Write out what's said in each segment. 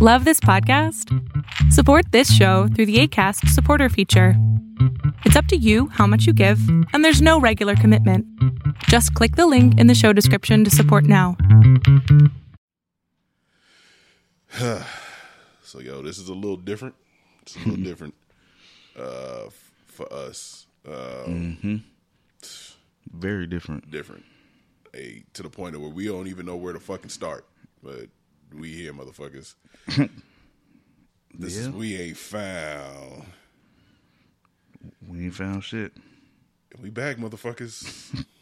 Love this podcast? Support this show through the ACAST supporter feature. It's up to you how much you give, and there's no regular commitment. Just click the link in the show description to support now. So yo, this is a little different. It's a little different uh, f- for us. Um, Very different. Different, a to the point of where we don't even know where to fucking start. But we here, motherfuckers. this is we ain't found. We ain't found shit. We back, motherfuckers.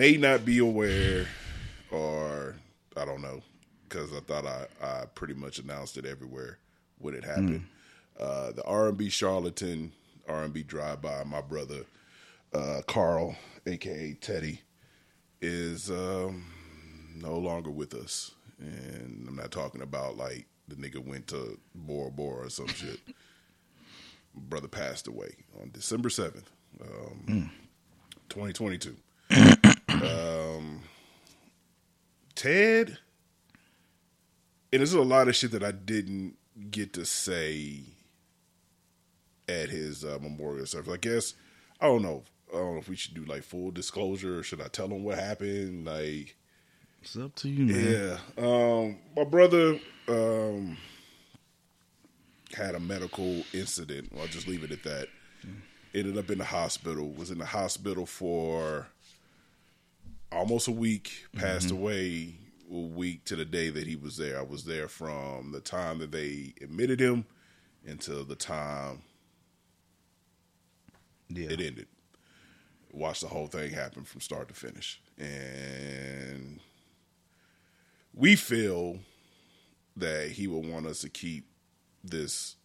may not be aware or i don't know because i thought i i pretty much announced it everywhere when it happened. Uh the r&b charlatan r&b drive-by my brother uh carl aka teddy is um no longer with us. And i'm not talking about like the nigga went to bora bora or some shit. Brother passed away on December 7th, um, 2022. Um, Ted, and there's a lot of shit that I didn't get to say at his uh, memorial service. I guess, I don't know. I don't know if we should do like full disclosure or should I tell him what happened? Like, It's up to you, man. yeah. Um, my brother um, had a medical incident. I'll just leave it at that. Ended up in the hospital. Was in the hospital for almost a week. Passed away a week to the day that he was there. I was there from the time that they admitted him until the time Yeah. it ended. Watched the whole thing happen from start to finish. And we feel that he would want us to keep this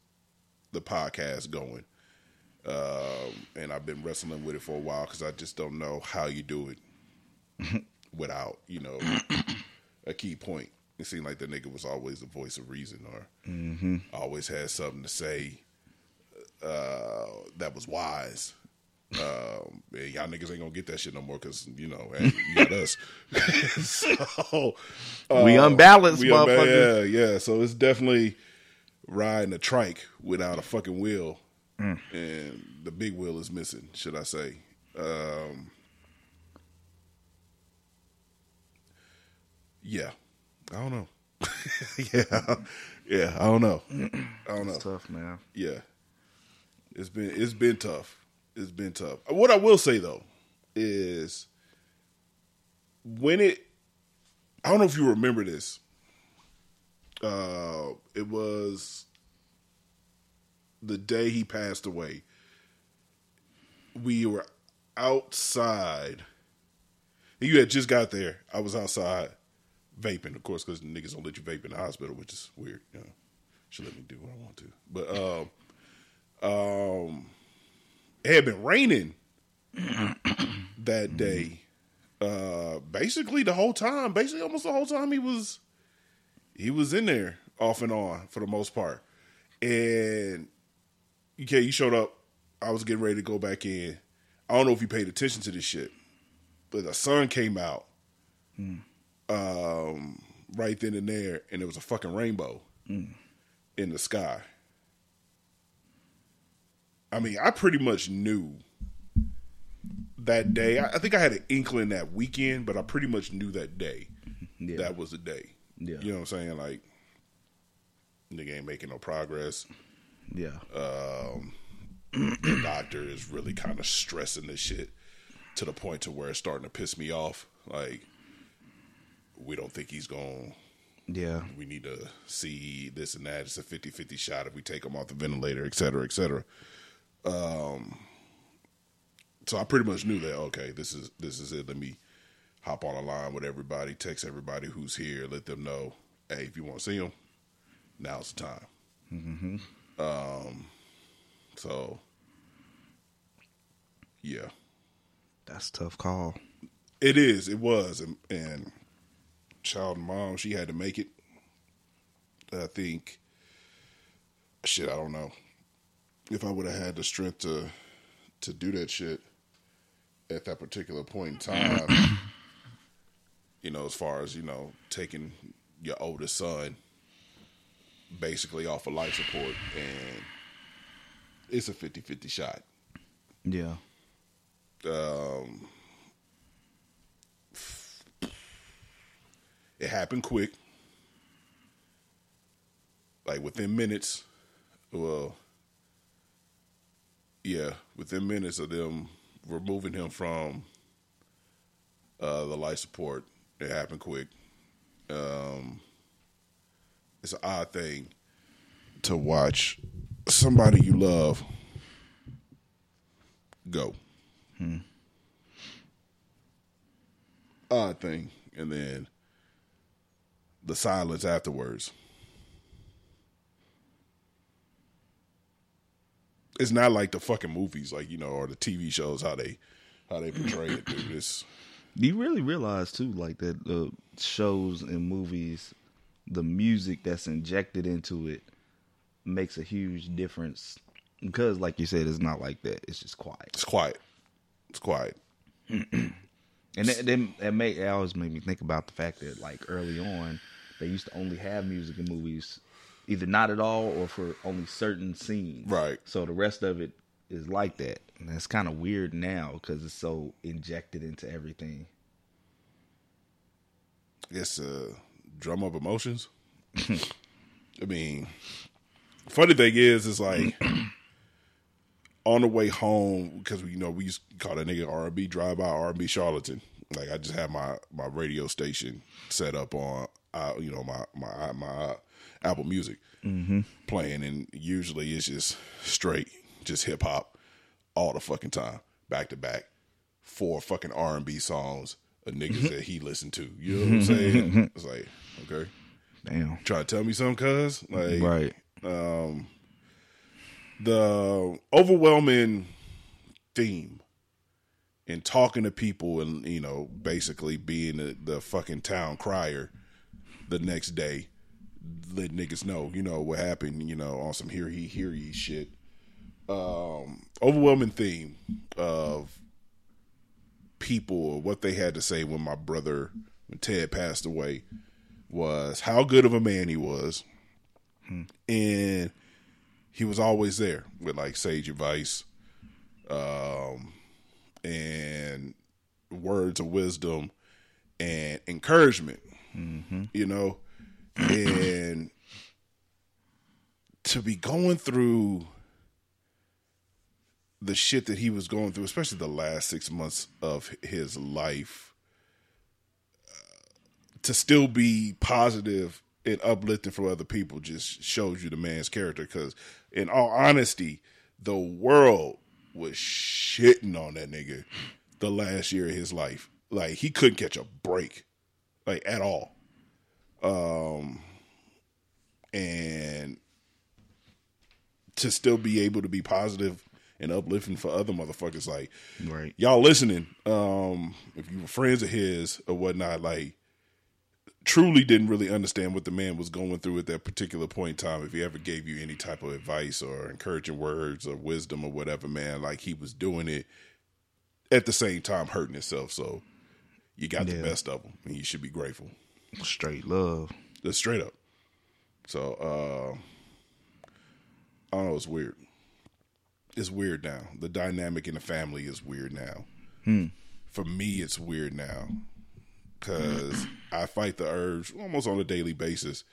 the podcast going. Um, and I've been wrestling with it for a while because I just don't know how you do it without, you know, a key point. It seemed like the nigga was always the voice of reason or always had something to say uh, that was wise. Um, y'all niggas ain't gonna get that shit no more because you know hey, you got us. so we uh, unbalanced, we unba- yeah, yeah. So it's definitely riding a trike without a fucking wheel, Mm. and the big wheel is missing. Should I say? Um, yeah, I don't know. yeah, yeah, I don't know. I don't know. It's tough, man. Yeah. It's been it's been tough. It's been tough. What I will say though is when it I don't know if you remember this. Uh it was the day he passed away. We were outside. You had just got there. I was outside vaping, of course, because niggas don't let you vape in the hospital, which is weird. You know, should let me do what I want to. But um, um, it had been raining that day. Uh, basically the whole time, basically almost the whole time he was he was in there off and on for the most part. And okay, you showed up. I was getting ready to go back in. I don't know if you paid attention to this shit, but the sun came out um, right then and there, and there was a fucking rainbow in the sky. I mean, I pretty much knew that day. I, I think I had an inkling that weekend, but I pretty much knew that day. Yeah. That was the day. Yeah. You know what I'm saying? Like, nigga ain't making no progress. Yeah. The doctor is really kind of stressing this shit to the point to where it's starting to piss me off. Like, we don't think he's going yeah. we need to see this and that. It's a 50 50 shot if we take him off the ventilator, et cetera, et cetera. Um, so I pretty much knew that okay, this is this is it. Let me hop on a line with everybody, text everybody who's here, let them know, hey, if you want to see him, now's the time. Mm-hmm. Um, so yeah, That's a tough call. it is. It was, and, and child mom, she had to make it. I think, shit, I don't know if I would have had the strength to to do that shit at that particular point in time. you know, as far as you know, taking your oldest son basically off of life support, and it's a 50-50 shot. Yeah. Um, it happened quick, like within minutes. Well, yeah, within minutes of them removing him from uh, the life support, it happened quick. Um, it's an odd thing to watch somebody you love go. Hmm. Odd thing, and then the silence afterwards. It's not like the fucking movies, like you know, or the TV shows how they how they portray it. Dude. It's You really realize too, like that the shows and movies, the music that's injected into it makes a huge difference. Because, like you said, it's not like that. It's just quiet, it's quiet. It's quiet. and that that, that make it always made me think about the fact that, like early on, they used to only have music in movies, either not at all or for only certain scenes. Right. So the rest of it is like that, and that's kind of weird now because it's so injected into everything. It's uh, drum up emotions. I mean, funny thing is, it's like on the way home because we you know we used to call that nigga R and B drive by R and B charlatan. Like I just had my my radio station set up on uh, you know my my my uh, Apple Music playing, and usually it's just straight just hip hop all the fucking time, back to back, four fucking R and B songs of niggas that he listened to. You know what I'm saying? It's like okay, Damn. try to tell me something, cuz like Right. um, the overwhelming theme in talking to people and you know basically being the, the fucking town crier the next day let niggas know you know what happened you know on some hear he hear ye shit. Um overwhelming theme of people what they had to say when my brother when ted passed away was how good of a man he was. And he was always there with like sage advice. Um and words of wisdom and encouragement you know and to be going through the shit that he was going through especially the last six months of his life uh, to still be positive and uplifting for other people just shows you the man's character. Because, in all honesty, the world was shitting on that nigga the last year of his life. Like he couldn't catch a break, like at all. Um, and to still be able to be positive and uplifting for other motherfuckers, like Right. y'all listening, um, if you were friends of his or whatnot, like truly didn't really understand what the man was going through at that particular point in time. If he ever gave you any type of advice or encouraging words or wisdom or whatever, man, like he was doing it at the same time hurting himself. So you got the best of him, and you should be grateful. Straight love. Just straight up. So uh I don't know, it's weird. It's weird now. The dynamic in the family is weird now. For me, it's weird now because I fight the urge almost on a daily basis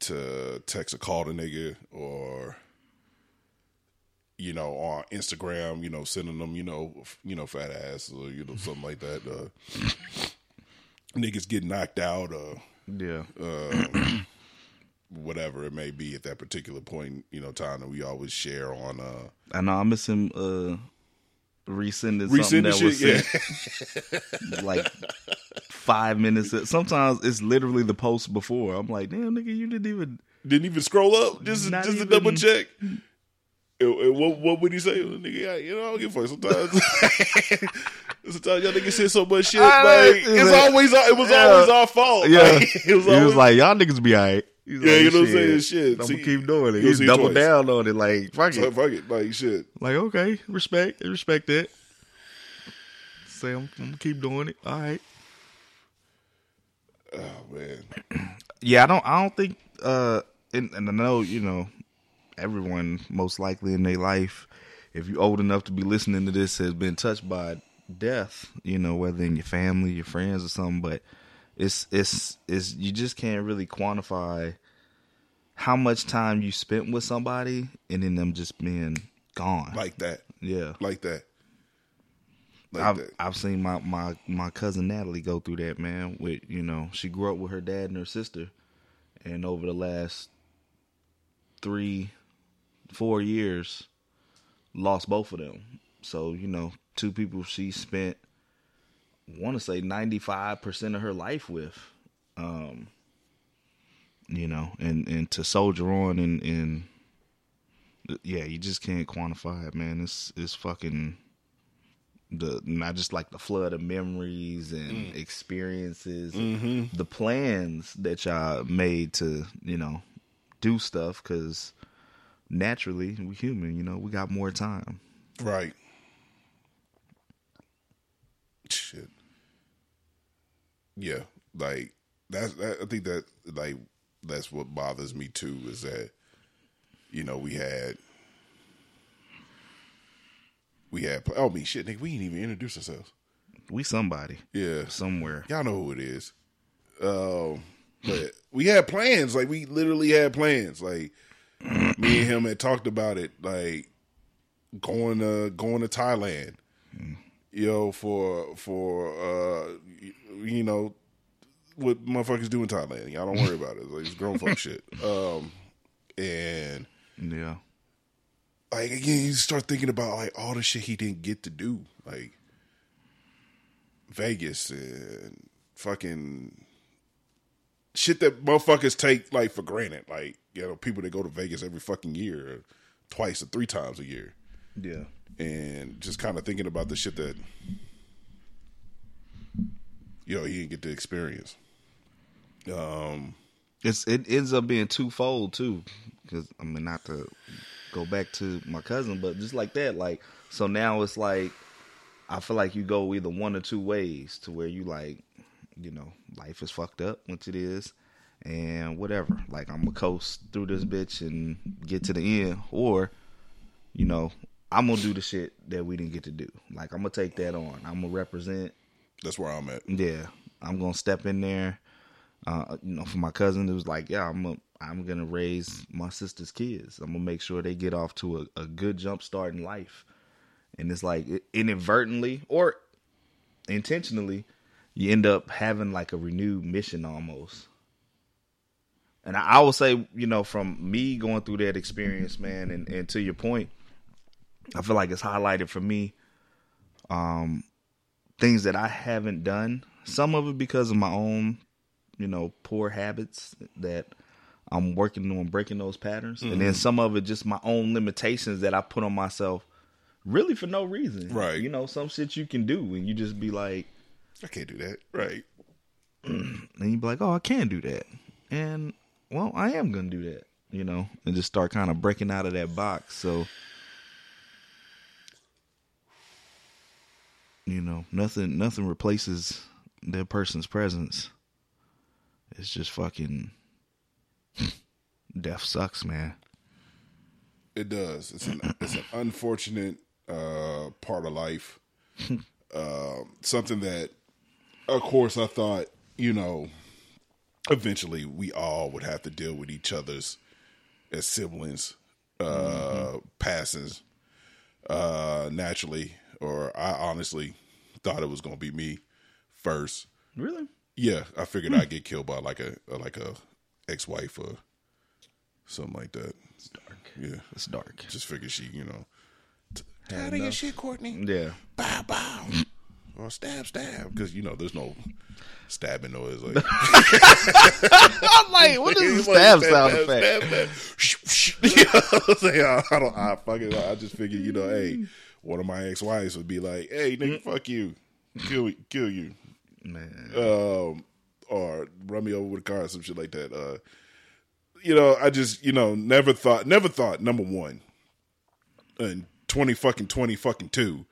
to text a call to nigga or you know on Instagram, you know, sending them, you know, you know, fat ass or you know something like that. Uh, niggas get knocked out or Yeah. Uh, whatever it may be at that particular point, you know, time that we always share on uh I know I miss him uh resending something that was shit. Yeah. sent like five minutes. Sometimes it's literally the post before. I'm like, damn, nigga, you didn't even. Didn't even scroll up just just to even- double check. And- what what would he say? Nigga, you know, I don't give a fuck. Sometimes, sometimes y'all niggas say so much shit. I- Like it's it's like- always it was Yeah. always our fault. Yeah, Like, it was he always was like, y'all niggas be alright. He's Yeah, like, you know what I'm saying? Shit. I'm gonna keep doing it. He's double twice. down on it. Like, fuck it. fuck it, like shit. Like, okay, respect, respect that. Say I'm, I'm gonna keep doing it. All right. Oh man, Yeah, I don't. I don't think. Uh, and, and I know you know, everyone most likely in their life, if you're old enough to be listening to this, has been touched by death. You know, whether in your family, your friends, or something. But it's it's it's you just can't really quantify how much time you spent with somebody and then them just being gone. like that, yeah. like that, like I've that. I've seen my, my, my cousin Natalie go through that man. With you know, she grew up with her dad and her sister, and over the last three, four years, lost both of them. So you know, two people she spent, want to say ninety five percent of her life with, um, you know, and and to soldier on and and yeah, you just can't quantify it, man. It's it's fucking the not just like the flood of memories and experiences, the plans that y'all made to you know do stuff because naturally we human, you know, we got more time. Right. Shit. Yeah, like that's. That, I think that like that's what bothers me too is that you know we had we had. Oh me shit, nigga, we didn't even introduce ourselves. We somebody Yeah, somewhere. y'all know who it is. Um, but we had plans. Like we literally had plans. Like me and him had talked about it. Like going to going to Thailand. You know, for for uh, you know what motherfuckers do in Thailand. Y'all don't worry about it. Like, it's grown folk shit. Um, and Yeah, like again, you start thinking about like all the shit he didn't get to do, like Vegas and fucking shit that motherfuckers take like for granted. Like you know, people that go to Vegas every fucking year, or twice or three times a year, yeah. And just kind of thinking about the shit that you know he didn't get to experience. Um, It's it ends up being twofold too, because I mean not to go back to my cousin, but just like that, like so now it's like I feel like you go either one or two ways to where you like, you know, life is fucked up, which it is, and whatever. Like I'm gonna coast through this bitch and get to the end, or you know, I'm gonna do the shit that we didn't get to do. Like I'm gonna take that on. I'm gonna represent that's where I'm at. yeah, I'm gonna step in there. Uh, you know, for my cousin, it was like, yeah, I'm a, I'm gonna raise my sister's kids. I'm gonna make sure they get off to a, a good jump start in life. And it's like inadvertently or intentionally, you end up having like a renewed mission almost. And I, I will say, you know, from me going through that experience, man, and, and to your point, I feel like it's highlighted for me um, things that I haven't done. Some of it because of my own, you know, poor habits that I'm working on breaking those patterns, and then some of it just my own limitations that I put on myself, really for no reason. Right. You know, some shit you can do, and you just be like, I can't do that. Right. and you be like, oh, I can do that, and well, I am gonna do that. You know, and just start kind of breaking out of that box. So. You know nothing nothing replaces that person's presence it's just fucking death sucks man It does. It's an it's an unfortunate uh, part of life. Um something that, of course, I thought you know, eventually we all would have to deal with each other's as siblings, uh, passings, uh, naturally. Or I honestly thought it was going to be me first. really Yeah, I figured I'd hmm. get killed by like a like a ex wife or something like that. it's dark Yeah, it's dark just figured she, you know, t- Tired of your shit, Courtney. Yeah. Bow, bow. or stab, stab. Because, you know, there's no stabbing noise. Like, I'm like, what is the stab sound effect? stab, stab. you I'm saying? I, I don't, I fucking, I just figured, you know, hey, one of my ex-wives would be like, hey, nigga, fuck you. Kill, kill you. Man. um, or run me over with a car or some shit like that. Uh, you know, I just you know never thought, never thought. Number one, and twenty fucking twenty fucking two,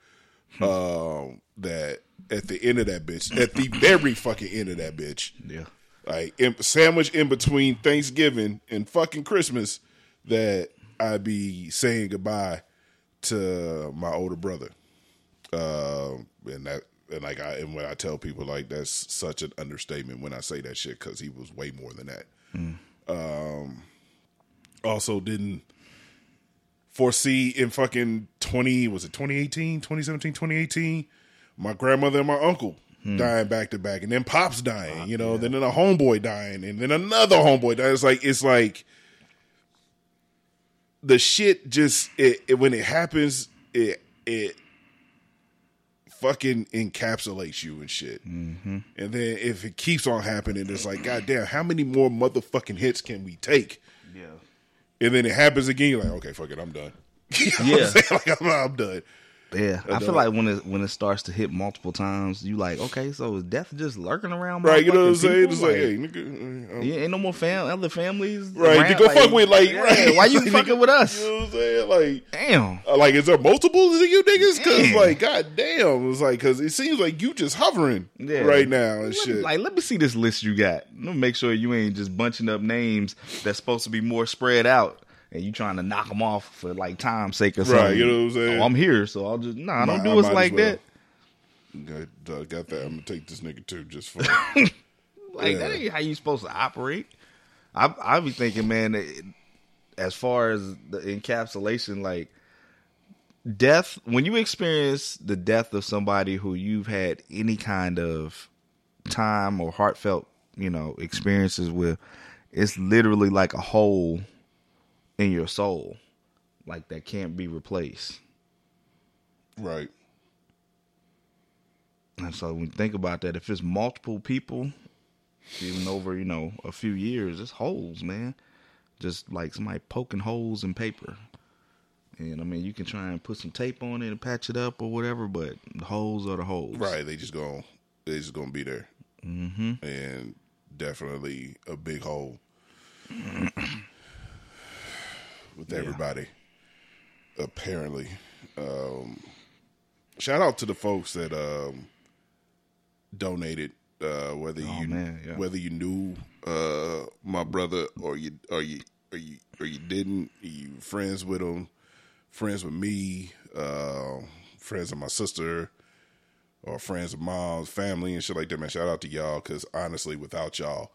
um, that at the end of that bitch, at the very fucking end of that bitch, Yeah. like in, sandwich in between Thanksgiving and fucking Christmas, that I'd be saying goodbye to my older brother. Um, and that and like I and when I tell people like that's such an understatement when I say that shit because he was way more than that. Um, also didn't foresee in fucking 20 was it 2018 2017 2018 my grandmother and my uncle dying back to back and then pops dying you know then then a homeboy dying and then another homeboy dying it's like it's like the shit just it, it when it happens it it fucking encapsulates you and shit Mm-hmm. and then if it keeps on happening it's like goddamn, how many more motherfucking hits can we take Yeah. and then it happens again. You're like, okay, fuck it, I'm done. You know Yeah. I'm? Like, I'm, I'm done. Yeah, I know. feel like when it when it starts to hit multiple times, you like, okay, so is death just lurking around? my Right? You know what I'm saying? people? It's like, hey, nigga, uh, yeah, ain't no more fam, other families, right? around, You go fuck with like, yeah, right? Why you Like, fucking with us? You know what I'm saying? Like, Damn. uh, like, is there multiples of you niggas? Because like, god damn, it's like because it seems like you just hovering Yeah. right now and Let- shit. Like, let me see this list you got. Let me make sure you ain't just bunching up names that's supposed to be more spread out, and you trying to knock them off for like time's sake or something. Right, you know what I'm saying? Oh, I'm here, so I'll just nah. Don't Might- do I us like well. that. Got, uh, got that. I'm gonna take this nigga too, just for Like that ain't how you supposed to operate. I I be thinking, man, it, as far as the encapsulation, like death. When you experience the death of somebody who you've had any kind of time or heartfelt, you know, experiences with, it's literally like a hole in your soul, like that can't be replaced. right. And so when you think about that, if it's multiple people, even over, you know, a few years, it's holes, man. Just like somebody poking holes in paper. And I mean, you can try and put some tape on it and patch it up or whatever, but the holes are the holes. Right. They just going they just gonna be there. Mm-hmm. And definitely a big hole with everybody. Apparently. Um shout out to the folks that um donated uh whether Oh, you man, yeah. whether you knew uh my brother or you or you or you or you didn't you friends with him friends with me uh friends of my sister or friends of mom's family and shit like that, man. Shout out to y'all because honestly, without y'all,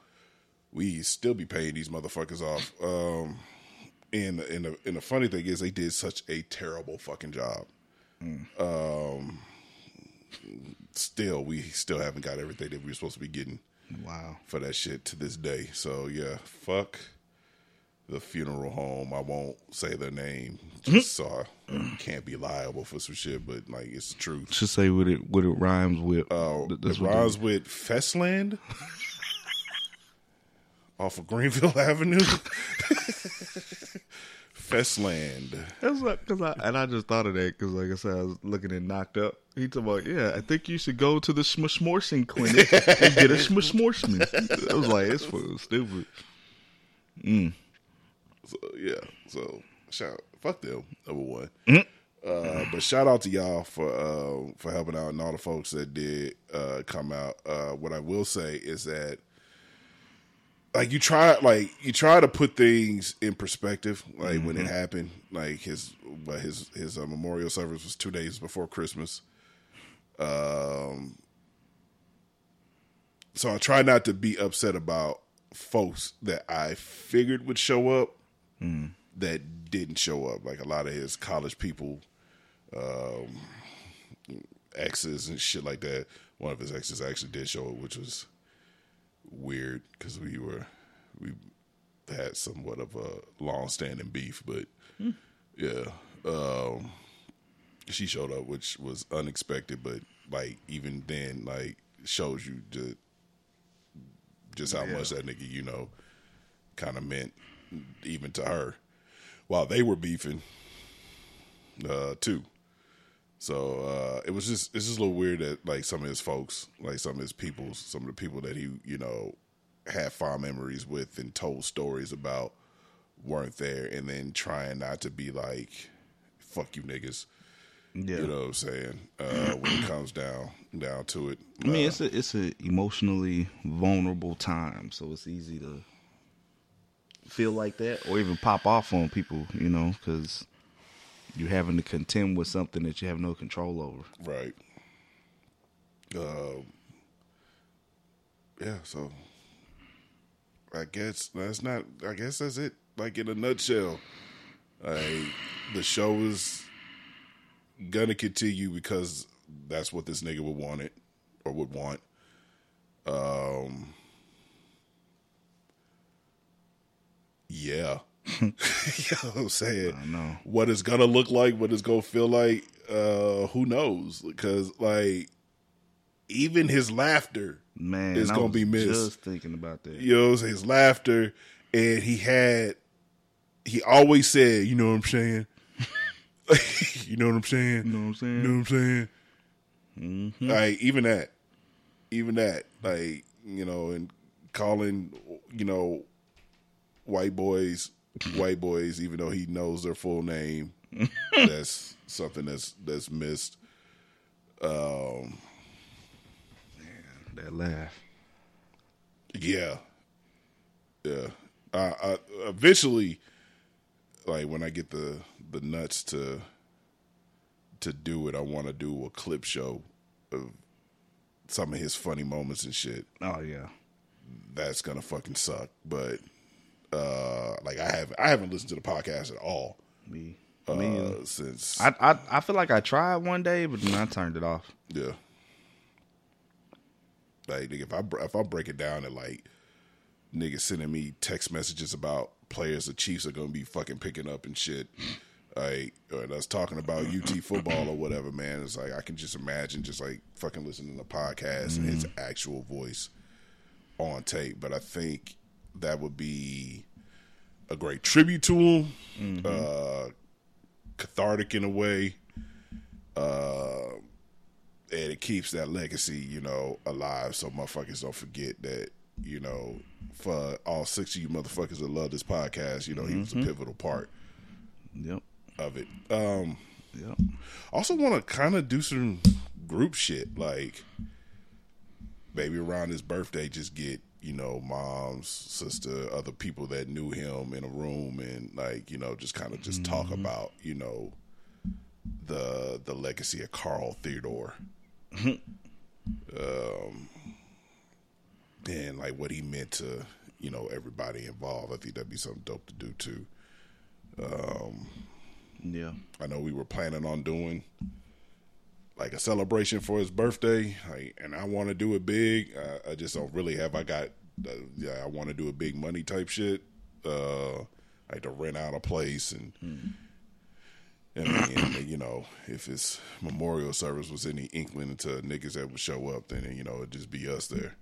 we still be paying these motherfuckers off. Um, and and the, and the funny thing is, they did such a terrible fucking job. Um, still, we still haven't got everything that we were supposed to be getting Wow. for that shit to this day. So yeah, fuck the funeral home. I won't say their name just so I can't be liable for some shit, but like it's the truth. Should say what it what it rhymes with. Oh, Th- it rhymes with Festland off of Greenville Avenue. Festland. That's like, cause I and I just thought of that because, like I said, I was looking at knocked up. He talking about, yeah, I think you should go to the Smishmorsing clinic and get a Smishmorsman. I was like, it's fucking stupid. So yeah, so shout out fuck them number one. Mm. Uh, but shout out to y'all for uh, for helping out and all the folks that did uh, come out. Uh, what I will say is that like you try like you try to put things in perspective like when Mm-hmm. it happened. Like his but his his uh, memorial service was two days before christmas. Um so i try not to be upset about folks that i figured would show up that didn't show up. Like a lot of his college people um exes and shit like that. One of his exes actually did show up which was weird because we were we had somewhat of a long standing beef, but yeah. Um, she showed up, which was unexpected, but like even then, like shows you just just how Yeah. much that nigga, you know, kind of meant even to her while they were beefing uh too. So uh it was just it's just a little weird that like some of his folks, like some of his peoples, some of the people that he, you know, had fond memories with and told stories about weren't there and then trying not to be like fuck you niggas. Yeah. You know what I'm saying? Uh when it comes down down to it. I mean, Uh, it's a it's a emotionally vulnerable time, so it's easy to feel like that or even pop off on people, you know, because you're having to contend with something that you have no control over. Right. Um. yeah. So, I guess that's not. I guess that's it. Like in a nutshell, like the show is gonna continue because that's what this nigga would want it or would want. Um. Yeah. what I'm saying? I know. what it's gonna look like, what it's gonna feel like, uh, who knows? Because like even his laughter, Man, is I gonna be missed. Just thinking about that. you know, his laughter, and he had, he always said, you know what I'm saying? you know what I'm saying? You know what I'm saying? You know what I'm saying? Like even that, even that, like you know, and calling, you know, white boys, white boys, even though he knows their full name, that's something that's that's missed. Um, That laugh. yeah, yeah. I, I eventually, like when I get the the nuts to to do it, I want to do a clip show of some of his funny moments and shit. Oh yeah. That's gonna fucking suck. But uh like I haven't I haven't listened to the podcast at all Me. uh, Me. since I, I I feel like I tried one day, but then I turned it off. yeah. Like nigga, if I if I break it down and like niggas sending me text messages about players the Chiefs are gonna be fucking picking up and shit. Like and us talking about UT football or whatever, man. It's like I can just imagine just like fucking listening to the podcast and his actual voice on tape. But I think that would be a great tribute to him. Uh cathartic in a way. Uh and it keeps that legacy, you know, alive so motherfuckers don't forget that, you know, for all six of you motherfuckers that love this podcast, you know, he was a pivotal part Yep. of it. Um Yep. also want to kind of do some group shit, like maybe around his birthday, just get you know mom's sister, other people that knew him in a room, and like you know just kind of just talk about you know the the legacy of Carl Theodore, um, and like what he meant to you know everybody involved. I think that'd be something dope to do too. Yeah. I know we were planning on doing like a celebration for his birthday, like, and I want to do it big. I, I just don't really have. I got, uh, yeah, I want to do a big money type shit, uh, like to rent out a place and. And, and you know, if his memorial service was any inkling into niggas that would show up, then you know it'd just be us there.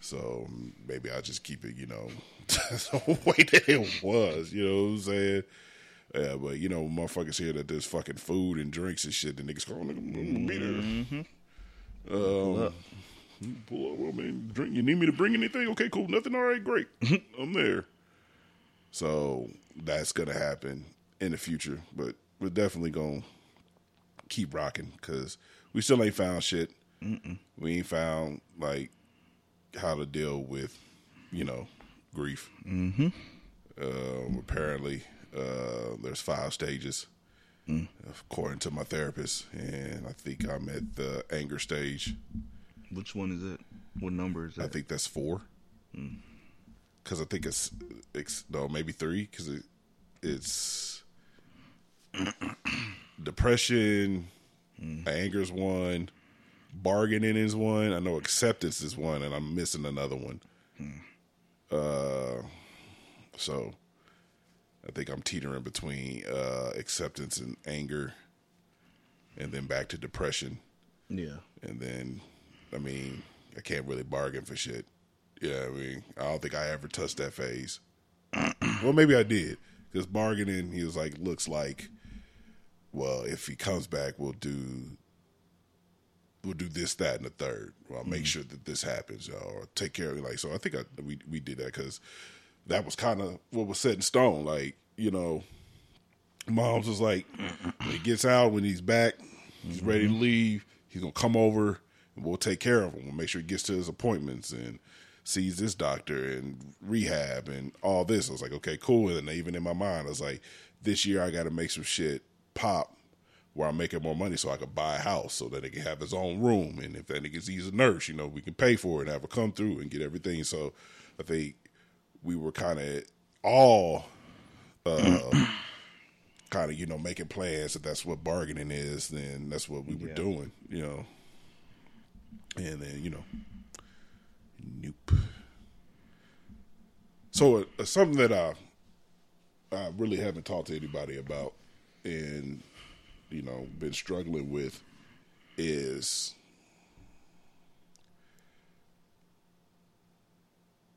So maybe I'll just keep it, you know, the way that it was. You know what I'm saying? Yeah, but you know, motherfuckers hear that there's fucking food and drinks and shit, the niggas go, oh, nigga, I'm gonna be there. Pull Um, up. pull up, man, drink. You need me to bring anything? Okay, cool. Nothing. All right, great. I'm there. So that's gonna happen in the future, but we're definitely gonna keep rocking because we still ain't found shit. We ain't found like how to deal with, you know, grief. Mm-hmm. Um, apparently, uh, there's five stages, according to my therapist, and I think I'm at the anger stage. Which one is it? What number is that? I think that's four. Because I think it's, it's no maybe three. Because it, it's depression, anger's one, bargaining is one. I know acceptance is one, and I'm missing another one. Uh, so I think I'm teetering between uh, acceptance and anger, and then back to depression, Yeah. and then I mean I can't really bargain for shit. Yeah, I mean I don't think I ever touched that phase. well, maybe I did because bargaining. He was like, looks like, well, if he comes back, we'll do. We'll do this, that, and the third. Well, I'll make sure that this happens, or take care of it. Like so, I think I, we we did that because that was kind of what was set in stone. Like you know, mom's was like, when he gets out, when he's back, he's ready to mm-hmm. leave. He's gonna come over, and we'll take care of him. We'll make sure he gets to his appointments and sees this doctor and rehab and all this. I was like, okay, cool. And then even in my mind, I was like, this year I got to make some shit pop where I'm making more money so I could buy a house so that he can have his own room. And if that nigga he's a nurse, you know, we can pay for it and have her come through and get everything. So I think we were kind of all uh, kind of, you know, making plans. If that's what bargaining is, then that's what we were Yeah. doing, you know. And then, you know, nope. So uh, something that I I really haven't talked to anybody about and you know been struggling with is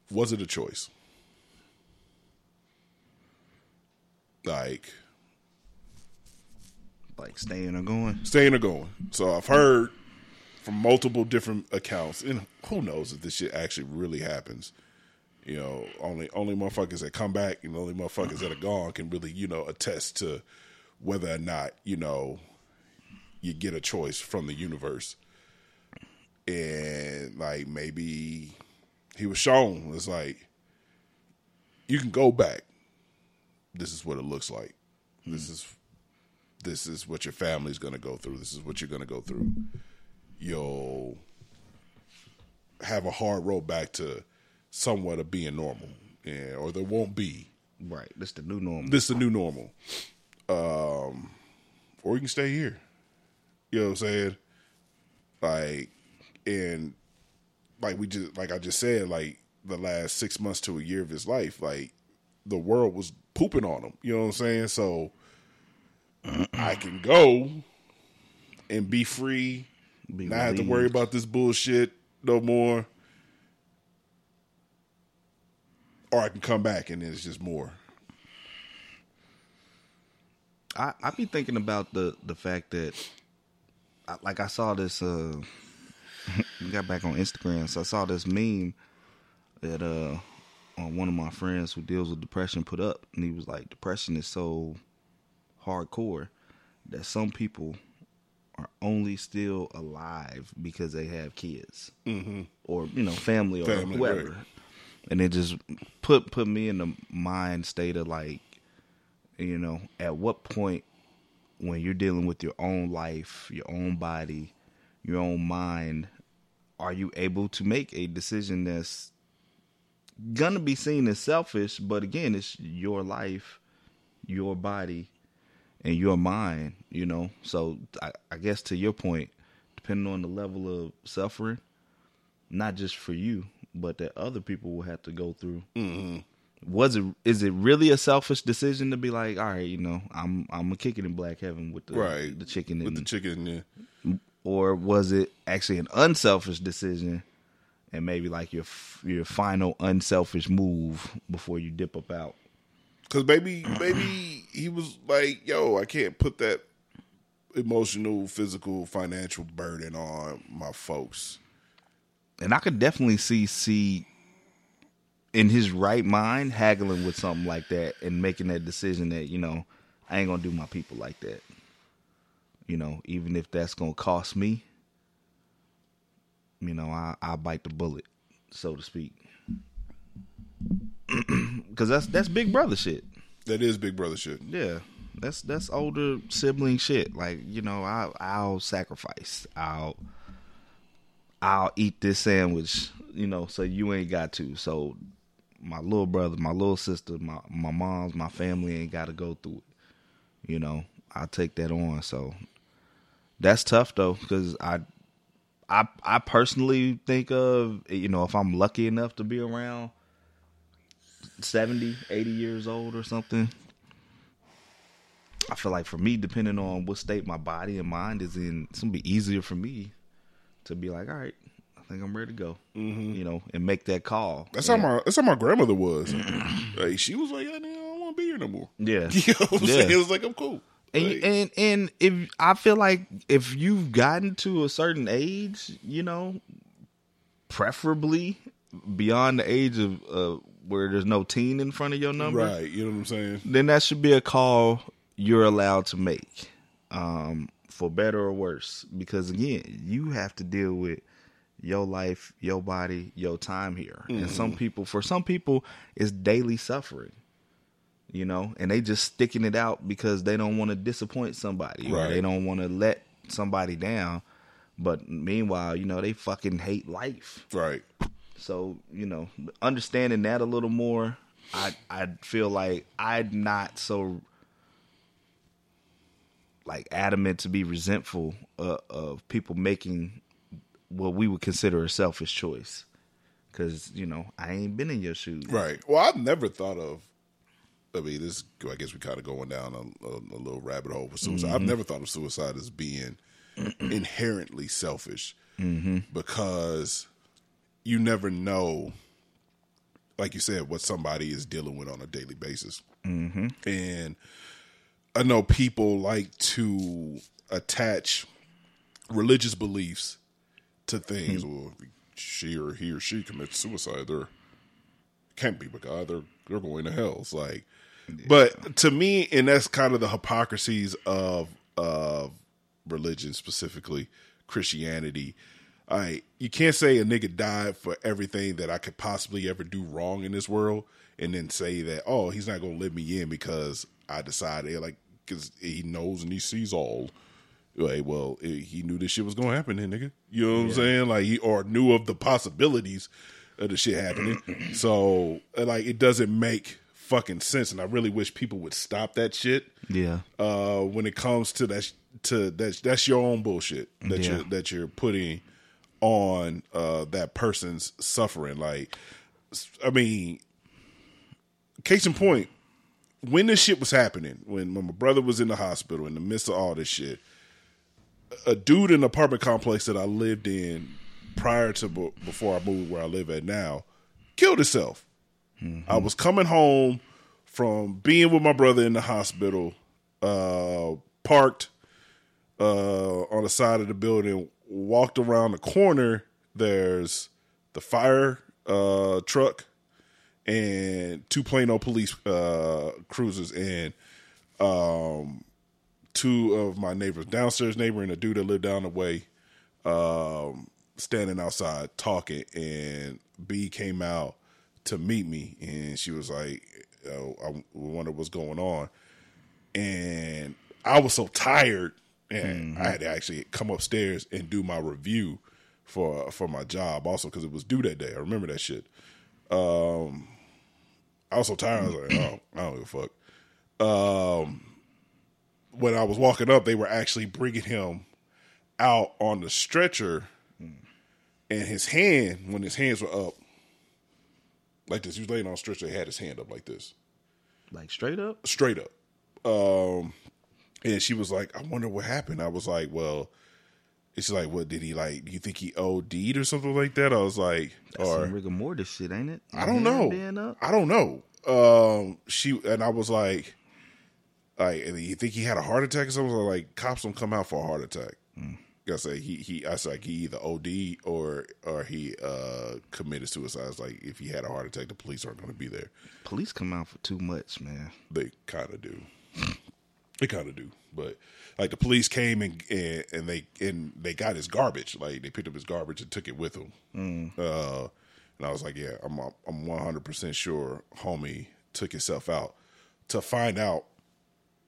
was it a choice? Like Like staying or going. staying or going. So I've heard from multiple different accounts, and who knows if this shit actually really happens. You know, only only motherfuckers that come back and only motherfuckers that are gone can really, you know, attest to whether or not, you know, you get a choice from the universe. And like maybe he was shown it's like you can go back. This is what it looks like. This is this is what your family's going to go through. This is what you're going to go through. You'll have a hard road back to somewhat of being normal, yeah, or there won't be. Right. This the new normal. This is the new normal. Um, or you can stay here. You know what I'm saying? Like, and like we just like I just said, like the last six months to a year of his life, like the world was pooping on them. You know what I'm saying? So I can go and be free, Be not have to worry about this bullshit no more. Or I can come back and then it's just more. I I be thinking about the the fact that, I, like I saw this. uh we got back on Instagram, so I saw this meme that uh on one of my friends who deals with depression put up, and he was like, depression is so hardcore that some people are only still alive because they have kids mm-hmm. or you know family or Family, whoever. right. And it just put put me in the mind state of like, you know, at what point when you're dealing with your own life, your own body, your own mind, are you able to make a decision that's gonna be seen as selfish, but again, it's your life, your body, and your mind, you know? So I, I guess to your point, depending on the level of suffering, not just for you, but that other people will have to go through. Mm-hmm. Was it is it really a selfish decision to be like, all right, you know, I'm I'm a kicking in black heaven with the Right. the chicken with and the chicken. Yeah. or was it actually an unselfish decision and maybe like your your final unselfish move before you dip up out Cause maybe maybe he was like, yo, I can't put that emotional, physical, financial burden on my folks. and i could definitely see see in his right mind haggling with something like that and making that decision that you know i ain't gonna do my people like that you know even if that's gonna cost me you know i i bite the bullet so to speak because that's that's big brother shit That is big brother shit. Yeah, that's that's older sibling shit. Like you know, I I'll sacrifice. I'll I'll eat this sandwich. You know, so you ain't got to. So my little brother, my little sister, my my mom's, my family ain't got to go through it. You know, I take that on. So that's tough though, because I. I I personally think of you know if I'm lucky enough to be around 70, 80 years old or something, I feel like for me, depending on what state my body and mind is in, it's gonna be easier for me to be like, all right, I think I'm ready to go. Mm-hmm. You know, and make that call. That's how my that's how my grandmother was. like she was like, I don't want to be here no more. Yeah. You know what I'm Yeah. saying? It was like I'm cool. And, Like, and and if I feel like if you've gotten to a certain age, you know, preferably beyond the age of uh, where there's no teen in front of your number, right, you know what I'm saying? then that should be a call you're allowed to make, um, for better or worse. Because again, you have to deal with your life, your body, your time here. And some people, for some people, it's daily suffering. You know, and they just sticking it out because they don't want to disappoint somebody, Right. they don't want to let somebody down. But meanwhile, you know, they fucking hate life. Right. So you know, understanding that a little more, I I feel like I'm not so like adamant to be resentful uh, of people making what we would consider a selfish choice, because you know I ain't been in your shoes. Right. Well, I've never thought of. I mean, this. I guess we're kind of going down a, a, a little rabbit hole with suicide. Mm-hmm. I've never thought of suicide as being inherently selfish Mm-hmm. because you never know, like you said, what somebody is dealing with on a daily basis. Mm-hmm. And I know people like to attach religious beliefs to things. Hmm. Well, if she or he or she commits suicide, they're can't be with God. They're they're going to hell. It's like, but to me, and that's kind of the hypocrisies of of religion, specifically Christianity. I you can't say a nigga died for everything that I could possibly ever do wrong in this world, and then say that oh he's not gonna let me in because I decided like because he knows and he sees all. Like, well, eh, he knew this shit was gonna happen, then, nigga. You know what I'm saying? Like, he or knew of the possibilities of the shit happening. so, uh, like, it doesn't make fucking sense, and I really wish people would stop that shit. Yeah, Uh, when it comes to that, to that's that's your own bullshit that Yeah. you're that you're putting on uh that person's suffering. Like, I mean, case in point, when this shit was happening, when, when my brother was in the hospital in the midst of all this shit, a dude in the apartment complex that I lived in prior to before I moved where I live at now killed himself. I was coming home from being with my brother in the hospital, uh, parked uh, on the side of the building, walked around the corner. There's the fire uh, truck and two Plano police uh, cruisers and um, two of my neighbors, downstairs neighbor and a dude that lived down the way, um, standing outside talking. And B came out to meet me, and she was like, oh, "I wonder what's going on." And I was so tired, and I had to actually come upstairs and do my review for for my job, also because it was due that day. I remember that shit. Um, I was so tired. I was like, "Oh, I don't give a fuck." Um, when I was walking up, they were actually bringing him out on the stretcher, and his hand, when his hands were up, like this, he was laying on a stretcher. He had his hand up like this, like straight up. straight up. Um, and she was like, "I wonder what happened." I was like, "Well." It's like, what did he like? Do you think he OD'd or something like that? I was like, That's or some rigor mortis shit, ain't it? I don't know. I don't know. Um, she and I was like, like, you think he had a heart attack or something? Like, cops don't come out for a heart attack. I say he he. I said like, he either OD or or he uh committed suicide. It's like if he had a heart attack, the police aren't going to be there. Police come out for too much, man. They kind of do. they kind of do. But like the police came and, and and they and they got his garbage. Like they picked up his garbage and took it with them. Uh, and I was like, yeah, I'm I'm 100 percent sure homie took himself out. To find out,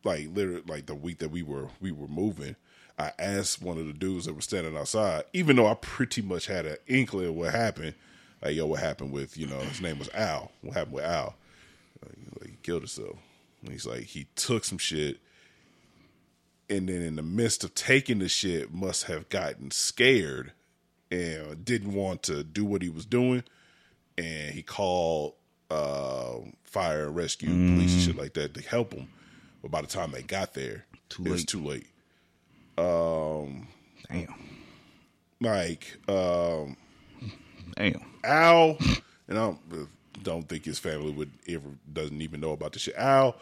like literally, like the week that we were we were moving. I asked one of the dudes that were standing outside, even though I pretty much had an inkling of what happened. Like, yo, what happened with you know his name was Al. What happened with Al? Like, like, he killed himself. And he's like, he took some shit, and then in the midst of taking the shit, must have gotten scared and didn't want to do what he was doing, and he called uh, fire and rescue police and shit like that to help him. But by the time they got there, Too it was too late. Damn. Like um, Damn. Al, and I don't, don't think his family would ever doesn't even know about this shit. Al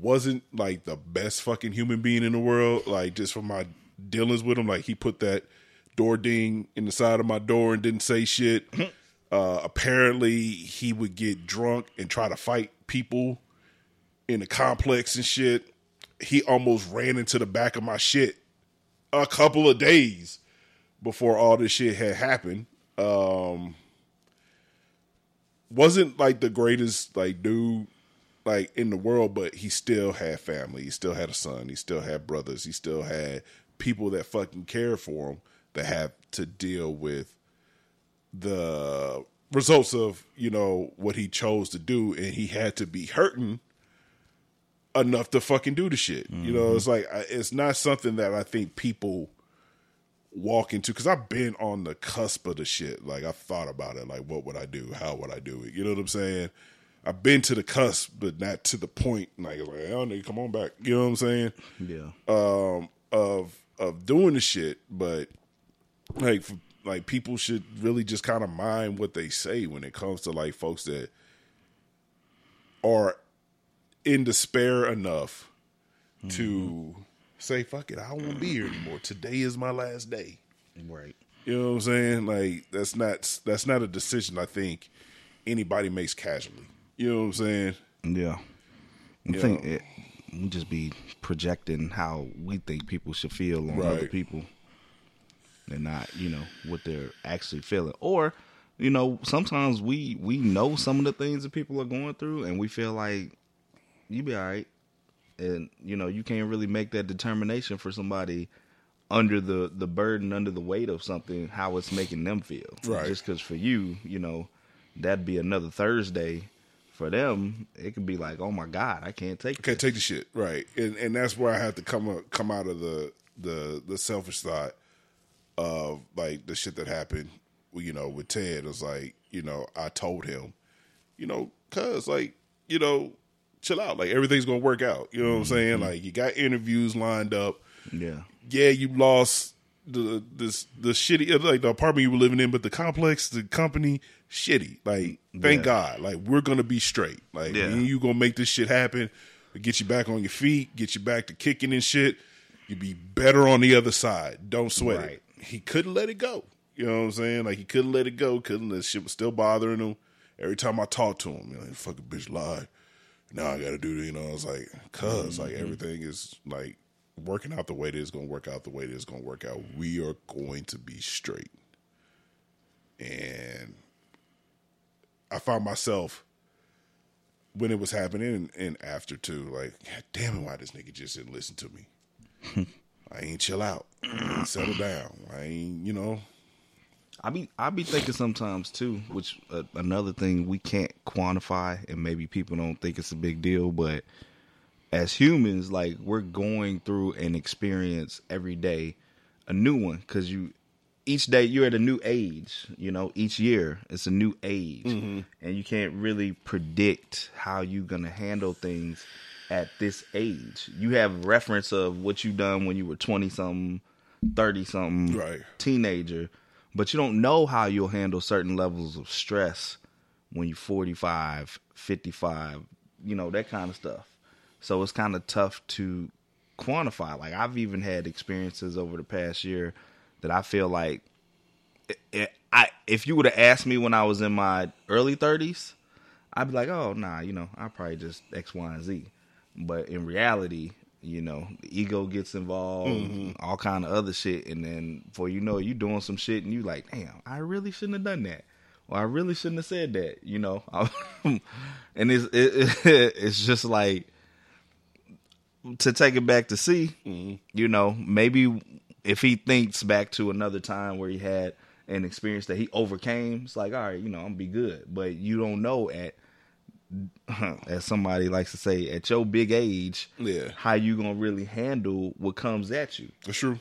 wasn't like the best fucking human being in the world. Like just from my dealings with him, like he put that door ding in the side of my door and didn't say shit. Uh, apparently, he would get drunk and try to fight people in the complex and shit. He almost ran into the back of my shit a couple of days before all this shit had happened. Um, wasn't like the greatest like dude like in the world, but he still had family. He still had a son. He still had brothers. He still had people that fucking cared for him that have to deal with the results of you know what he chose to do, and he had to be hurting enough to fucking do the shit. You know, it's like it's not something that I think people walk into because I've been on the cusp of the shit. Like I've thought about it. Like, what would I do? How would I do it? You know what I'm saying? I've been to the cusp, but not to the point. Like, like oh, nigga, come on back. You know what I'm saying? Yeah. um, of of doing the shit, but like f- like people should really just kind of mind what they say when it comes to like folks that are in despair enough to say fuck it, I don't want to be here anymore. Today is my last day. Right. You know what I'm saying? Like that's not that's not a decision I think anybody makes casually. You know what I'm saying? Yeah. I Yeah. think it, we just be projecting how we think people should feel on other Right. people and not, you know, what they're actually feeling. Or, you know, sometimes we we know some of the things that people are going through and we feel like you be all right. And, you know, you can't really make that determination for somebody under the the burden, under the weight of something, how it's making them feel. Right. Just because for you, you know, that'd be another Thursday. For them, it could be like, oh my god, I can't take can't this. take the shit right and and that's where i have to come up, come out of the the the selfish thought of like the shit that happened you know with ted it was like you know i told him you know cuz like you know chill out like everything's gonna work out you know what i'm mm-hmm. saying like you got interviews lined up Yeah, yeah, you lost the this the shitty like the apartment you were living in, but the complex, the company, shitty. Like, thank Yeah. God, like we're gonna be straight. Like, Yeah. and you gonna make this shit happen. Get you back on your feet, get you back to kicking and shit. You'd be better on the other side. Don't sweat Right. it. He couldn't let it go. You know what I'm saying? Like he couldn't let it go. Couldn't. That shit was still bothering him. Every time I talked to him, you know, fucking bitch lied. Now I got to do. it. You know, I was like, because like mm-hmm. everything is like working out the way it is going to work out the way it is going to work out. We are going to be straight. And I found myself when it was happening and, and after too, like, God damn it, why this nigga just didn't listen to me? I ain't chill out, I ain't settle down. I ain't, you know, I be I be thinking sometimes too, which uh, another thing we can't quantify, and maybe people don't think it's a big deal, but as humans, like we're going through an experience every day, a new one, because you each day you're at a new age. You know, each year it's a new age, and you can't really predict how you're gonna handle things at this age. You have reference of what you done when you were twenty something, thirty something, Right. teenager, but you don't know how you'll handle certain levels of stress when you're 45, 55, you know, that kind of stuff. So it's kind of tough to quantify. Like I've even had experiences over the past year that I feel like it, it, I if you would have asked me when I was in my early 30s, I'd be like, "Oh, nah, you know, I probably just X, Y, and Z." But in reality, you know, the ego gets involved, mm-hmm. all kind of other shit, and then before you know, you doing some shit, and you like, "Damn, I really shouldn't have done that." Or I really shouldn't have said that, you know. and it's it, it's just like to take it back to see, mm-hmm. you know, maybe if he thinks back to another time where he had an experience that he overcame, it's like, all right, you know, I'm gonna be good. But you don't know at as somebody likes to say, at your big age, Yeah. how you gonna really handle what comes at you. that's true.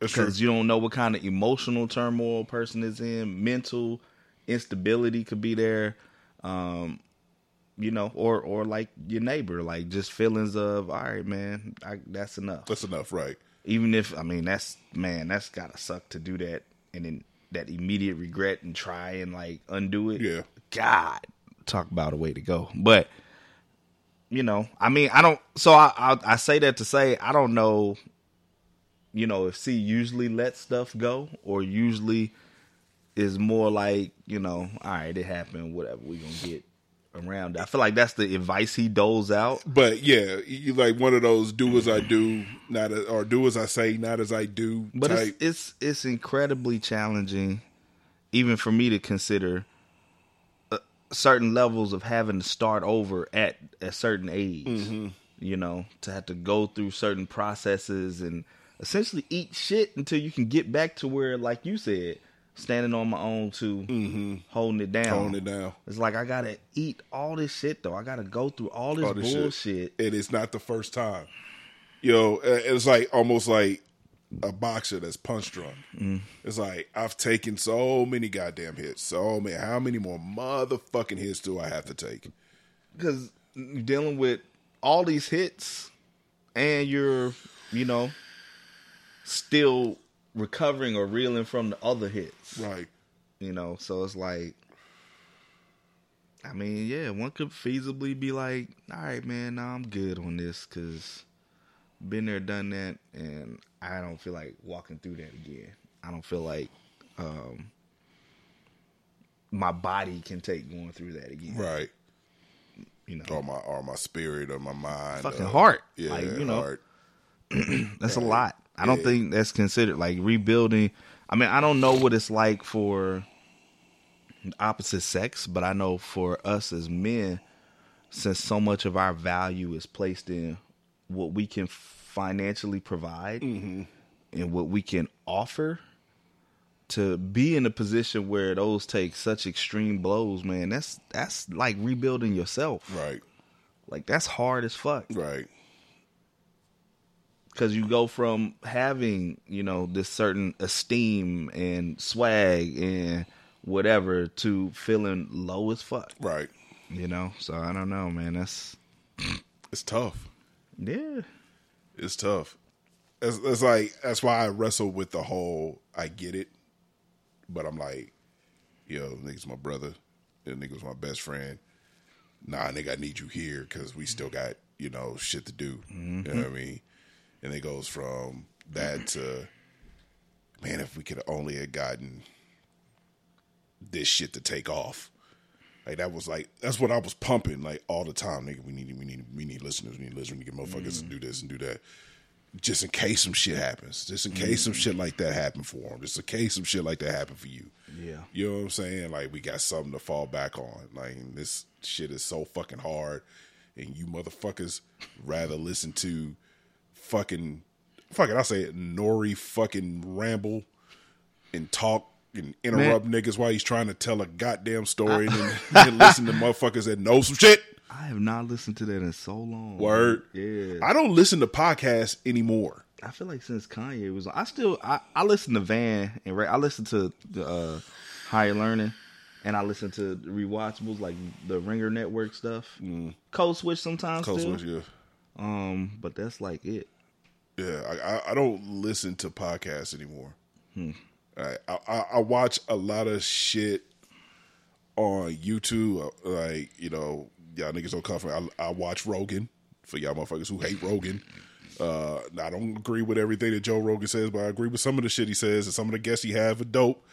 That's true. Because you don't know what kind of emotional turmoil a person is in, mental instability could be there. Um, you know, or or like your neighbor, like just feelings of, all right, man, I, that's enough. That's enough, right? Even if I mean that's man, that's gotta suck to do that, and then that immediate regret and try and like undo it. Yeah. God, talk about a way to go. But you know, I mean, I don't. So I I, I say that to say I don't know. You know, if C usually lets stuff go, or usually is more like you know, all right, it happened, whatever. We gonna get around. I feel like that's the advice he doles out. But yeah, you like one of those do as I do, not as, or do as I say, not as I do. But it's it's it's incredibly challenging, even for me to consider certain levels of having to start over at a certain age. Mm-hmm. You know, to have to go through certain processes and essentially eat shit until you can get back to where, like you said, standing on my own to holding it down. Mm-hmm. Holding it down. It's like I gotta eat all this shit though. I gotta go through all this all this bullshit. shit. And it's not the first time. Yo, uh, it's like almost like a boxer that's punch drunk. Mm. It's like I've taken so many goddamn hits. So many. How many more motherfucking hits do I have to take? because you're dealing with all these hits and you're you know still recovering or reeling from the other hits Right. you know so it's like i mean yeah one could feasibly be like all right man nah, i'm good on this because been there done that and i don't feel like walking through that again i don't feel like um my body can take going through that again Right. you know Or my or my spirit or my mind. Fucking or- heart. Yeah. Like, you know. heart. That's a lot. I don't Yeah. think that's considered like rebuilding. I mean, I don't know what it's like for opposite sex, but I know for us as men, since so much of our value is placed in what we can financially provide Mm-hmm. and what we can offer, to be in a position where those take such extreme blows, man, that's that's like rebuilding yourself. Right. Like that's hard as fuck. Right. because you go from having you know this certain esteem and swag and whatever to feeling low as fuck Right. you know so i don't know man that's It's tough. Yeah It's tough. It's, it's like that's why I wrestle with the whole. I get it, but I'm like, yo, nigga's my brother. That nigga's my best friend. Nah, nigga, I need you here because we still got you know shit to do. You know what I mm-hmm. mean? And it goes from that to, man, if we could only have gotten this shit to take off. Like that was like that's what I was pumping like all the time. Nigga, we need we need we need listeners, we need listeners, we need motherfuckers to mm. do this and do that. Just in case some shit happens. Just in case some mm. shit like that happened for them. Just in case some shit like that happened for you. Yeah. You know what I'm saying? Like we got something to fall back on. Like this shit is so fucking hard and you motherfuckers rather listen to fucking fucking I'll say it, Nori fucking ramble and talk and interrupt niggas while he's trying to tell a goddamn story and then, listen to motherfuckers that know some shit. i have not listened to that in so long Word. yeah I don't listen to podcasts anymore. I feel like since Kanye was, I still I, I listen to Van and Ray. I listen to the uh, Higher Learning, and I listen to rewatchables like the Ringer Network stuff. Code Switch sometimes still. with you. Um, but that's like it. Yeah, I, I, I don't listen to podcasts anymore. I, I I watch a lot of shit on YouTube. uh, Like you know, y'all niggas don't come from. I, I watch Rogan for y'all motherfuckers who hate Rogan. Uh, I don't agree with everything that Joe Rogan says, but I agree with some of the shit he says and some of the guests he have are dope.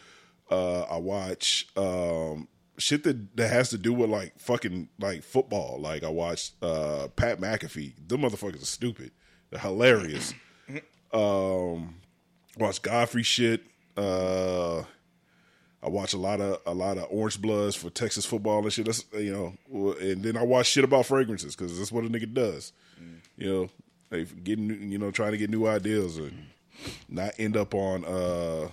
Uh, I watch um, shit that, that has to do with like fucking like football. Like I watched uh, Pat McAfee. Them motherfuckers are stupid. They're hilarious. um, watch Godfrey shit. Uh, I watch a lot of a lot of Orange Bloods for Texas football and shit. That's you know, and then I watch shit about fragrances because that's what a nigga does. You know, getting you know trying to get new ideas and not end up on uh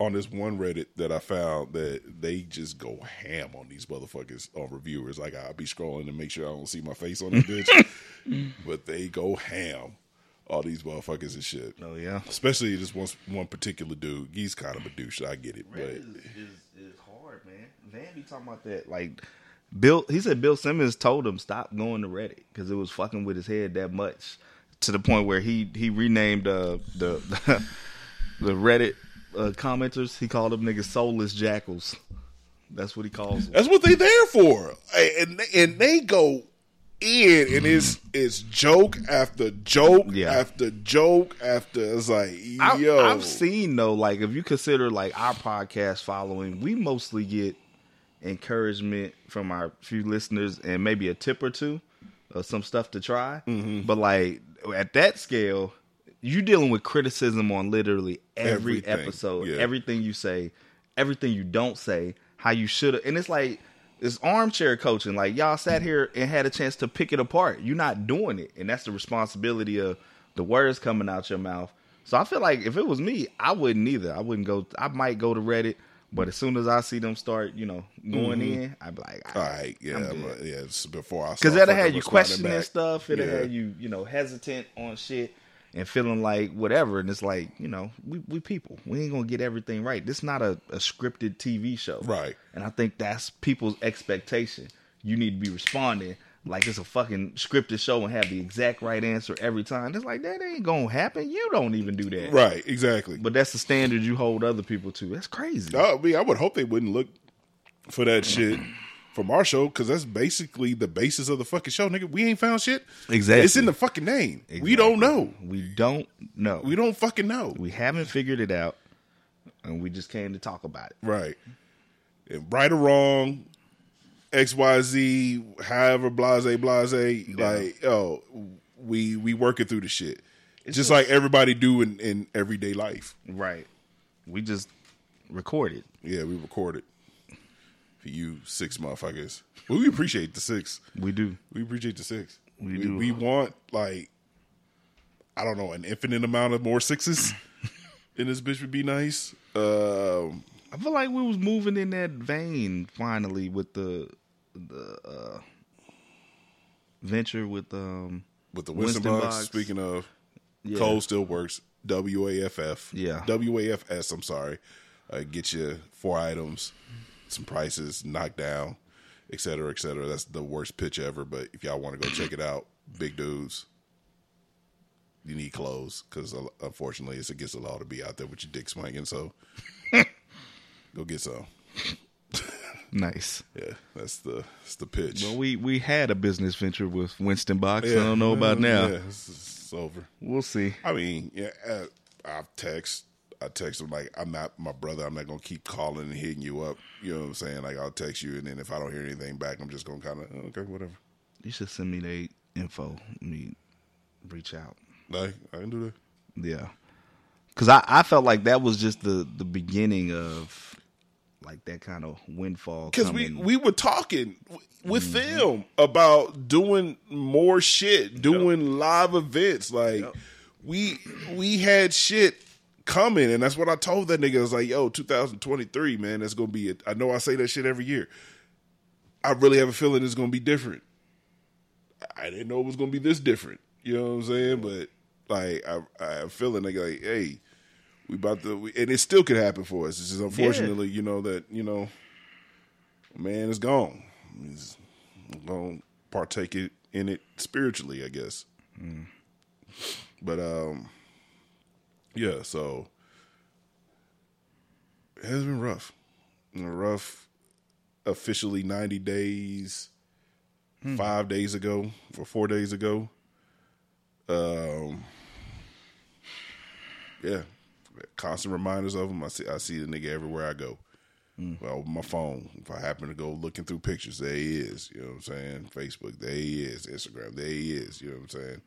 on this one Reddit that I found that they just go ham on these motherfuckers on reviewers. Like I'll be scrolling to make sure I don't see my face on this bitch, but they go ham all these motherfuckers and shit. Oh yeah, Especially this one one particular dude. He's kind of a douche. I get it, but is, is, is hard, man. Van be talking about that like Bill, he said Bill Simmons told him stop going to Reddit because it was fucking with his head that much to the point where he he renamed uh, the the Reddit uh, commenters. He called them niggas soulless jackals. That's what he calls them. That's what they there for, and and they go in, and it's it's joke after joke Yeah. after joke after. It's like yo, I've seen though, like if you consider like our podcast following, we mostly get encouragement from our few listeners and maybe a tip or two of some stuff to try. Mm-hmm. But like at that scale, you're dealing with criticism on literally every Everything, episode, yeah. everything you say, everything you don't say, how you should have, and it's like. It's armchair coaching. Like y'all sat here and had a chance to pick it apart. You're not doing it, and that's the responsibility of the words coming out your mouth. So I feel like if it was me, I wouldn't either. I wouldn't go. I might go to Reddit, but as soon as I see them start, you know, going mm-hmm. in, I'd be like, all right, yeah, I'm I'm good. a- yeah. It's before I because that'll have you questioning back. stuff. It'll Yeah. have you, you know, hesitant on shit and feeling like whatever. And it's like, you know, we we people. We ain't gonna get everything right. This not a, a scripted TV show, Right. And I think that's people's expectation. You need to be responding like it's a fucking scripted show and have the exact right answer every time. It's like that ain't gonna happen. You don't even do that, Right, exactly. But that's the standard you hold other people to. That's crazy. Oh, I mean, I would hope they wouldn't look for that shit from our show because that's basically the basis of the fucking show, nigga. We ain't found shit. Exactly. It's in the fucking name. We don't know. We don't know. We don't fucking know. We haven't figured it out, and we just came to talk about it. Right. And right or wrong, X Y Z, however, blase, blase. Like, oh, we we working through the shit, just, like everybody do in, in everyday life. Right. We just recorded. Yeah, we recorded for you six motherfuckers. Well, we appreciate the six. We do. We appreciate the six. We we, do. We want like I don't know an infinite amount of more sixes. in this bitch would be nice. Um, I feel like we was moving in that vein finally with the the uh venture with um with the Winston, Winston box, box. Speaking of, Yeah. Cole still works. WAFF. Yeah. WAFS. I'm sorry. Uh, get you four items, some prices, knocked down, et cetera, et cetera. That's the worst pitch ever. But if y'all want to go check it out, big dudes, you need clothes because unfortunately it's against the law to be out there with your dick swinging. So go get some. nice. Yeah, that's the that's the pitch. Well, we we had a business venture with Winston Box. Yeah, I don't know about now. Yeah, it's, it's over. We'll see. I mean, yeah, uh, I've text. I text him like I'm not my brother. I'm not gonna keep calling and hitting you up. You know what I'm saying? Like I'll text you, and then if I don't hear anything back, I'm just gonna kind of okay, whatever. You should send me the info. Me reach out. Like I can do that. Yeah, because I, I felt like that was just the the beginning of like that kind of windfall. Because we we were talking w- with mm-hmm. them about doing more shit, doing live events. Like we we had shit coming, and that's what I told that nigga. I was like, "Yo, 2023, man, that's gonna be it." I know I say that shit every year. I really have a feeling it's gonna be different. I didn't know it was gonna be this different. You know what I'm saying? But like, I I have a feeling like, like hey, we about to, we, and it still could happen for us. It's just unfortunately, you know that you know, man is gone. He's gonna partake it in it spiritually, I guess. But um, yeah. So it has been rough. Rough. Officially ninety days. Five days ago, or four days ago. Um, yeah, constant reminders of him. I see, I see the nigga everywhere I go. Well, my phone. If I happen to go looking through pictures, there he is. You know what I'm saying? Facebook, there he is. Instagram, there he is. You know what I'm saying?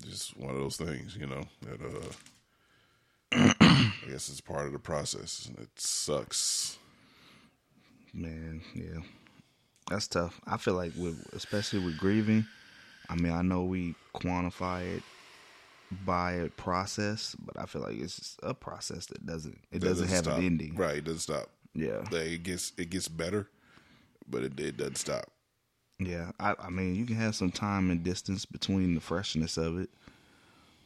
Just one of those things, you know. That uh, I guess it's part of the process. It sucks. Man, yeah, that's tough. I feel like with especially with grieving. I mean, I know we quantify it by a process, but I feel like it's a process that doesn't it doesn't, have stop. an ending. Right? It doesn't stop. Yeah, Like, it gets it gets better, but it, it doesn't stop. Yeah. I, I mean, you can have some time and distance between the freshness of it,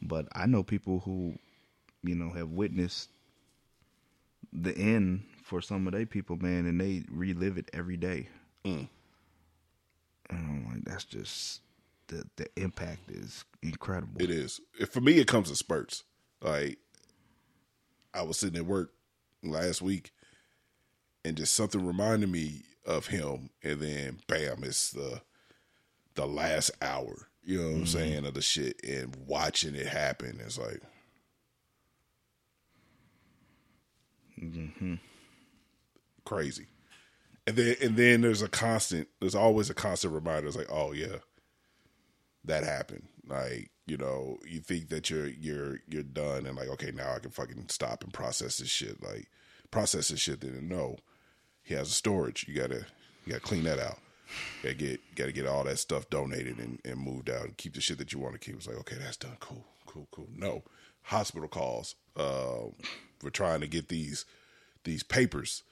but I know people who, you know, have witnessed the end for some of their people, man, and they relive it every day. Mm. And I'm like, that's just the the impact is incredible. It is. For me, it comes in spurts. Like I was sitting at work last week, and just something reminded me of him, and then bam, it's the the last hour. You know what I'm mm-hmm. saying of the shit, and watching it happen, it's like. Mm-hmm. Crazy, and then and then there's a constant. There's always a constant reminder. It's like, oh yeah, that happened. Like, you know, you think that you're you're you're done and like, okay, now I can fucking stop and process this shit. Like process this shit. Then no. He has a storage. You gotta you gotta clean that out. gotta get gotta get all that stuff donated and, and moved out and keep the shit that you want to keep. It's like, okay, that's done. Cool, cool, cool. No. Hospital calls. Uh, we're trying to get these these papers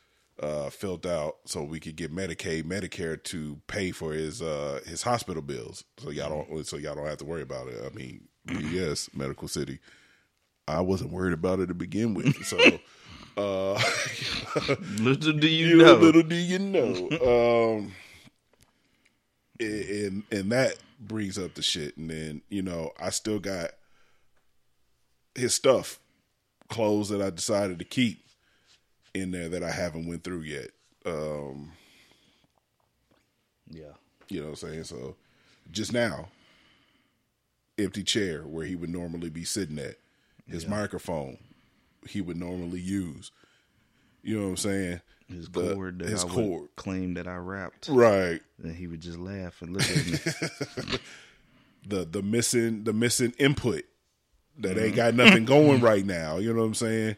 uh, filled out so we could get Medicaid, Medicare to pay for his uh, his hospital bills. So y'all don't so y'all don't have to worry about it. I mean, yes, Medical City. I wasn't worried about it to begin with. So uh Little do you, you know. little do you know. Um and and that brings up the shit and then, you know, I still got his stuff, clothes that I decided to keep in there that I haven't went through yet. Um, yeah. you know what I'm saying? So just now, empty chair where he would normally be sitting at, his microphone he would normally use. You know what I'm saying? His The- cord that his I claim that I rapped. Right. And he would just laugh and look at me. the the missing the missing input that ain't got nothing going right now. You know what I'm saying?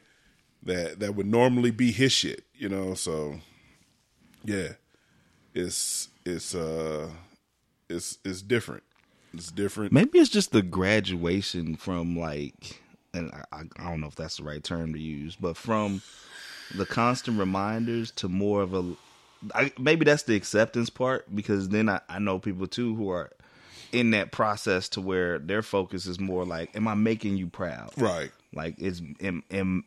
That that would normally be his shit. You know, so yeah, it's it's uh it's it's different. It's different. Maybe it's just the graduation from like, and I, I don't know if that's the right term to use, but from the constant reminders to more of a, I, maybe that's the acceptance part because then I, I know people too who are in that process to where their focus is more like, am I making you proud? Right. Like, is am am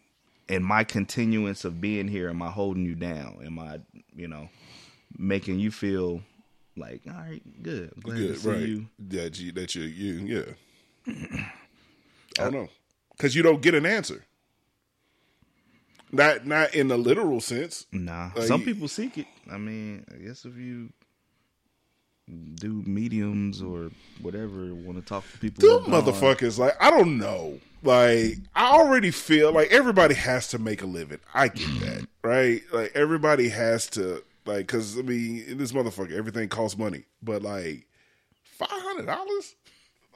in my continuance of being here, am I holding you down? Am I, you know, making you feel like, all right, good, glad to Good. see Right. you. That you that you you yeah. I don't know because you don't get an answer. Not not in the literal sense. Nah, Like, some people seek it. I mean, I guess if you do mediums or whatever, want to talk to people, Them who are gone, motherfuckers, like I don't know. Like I already feel like everybody has to make a living. I get that, right? Like everybody has to, like, because I mean, in this motherfucker, everything costs money. But like five hundred dollars,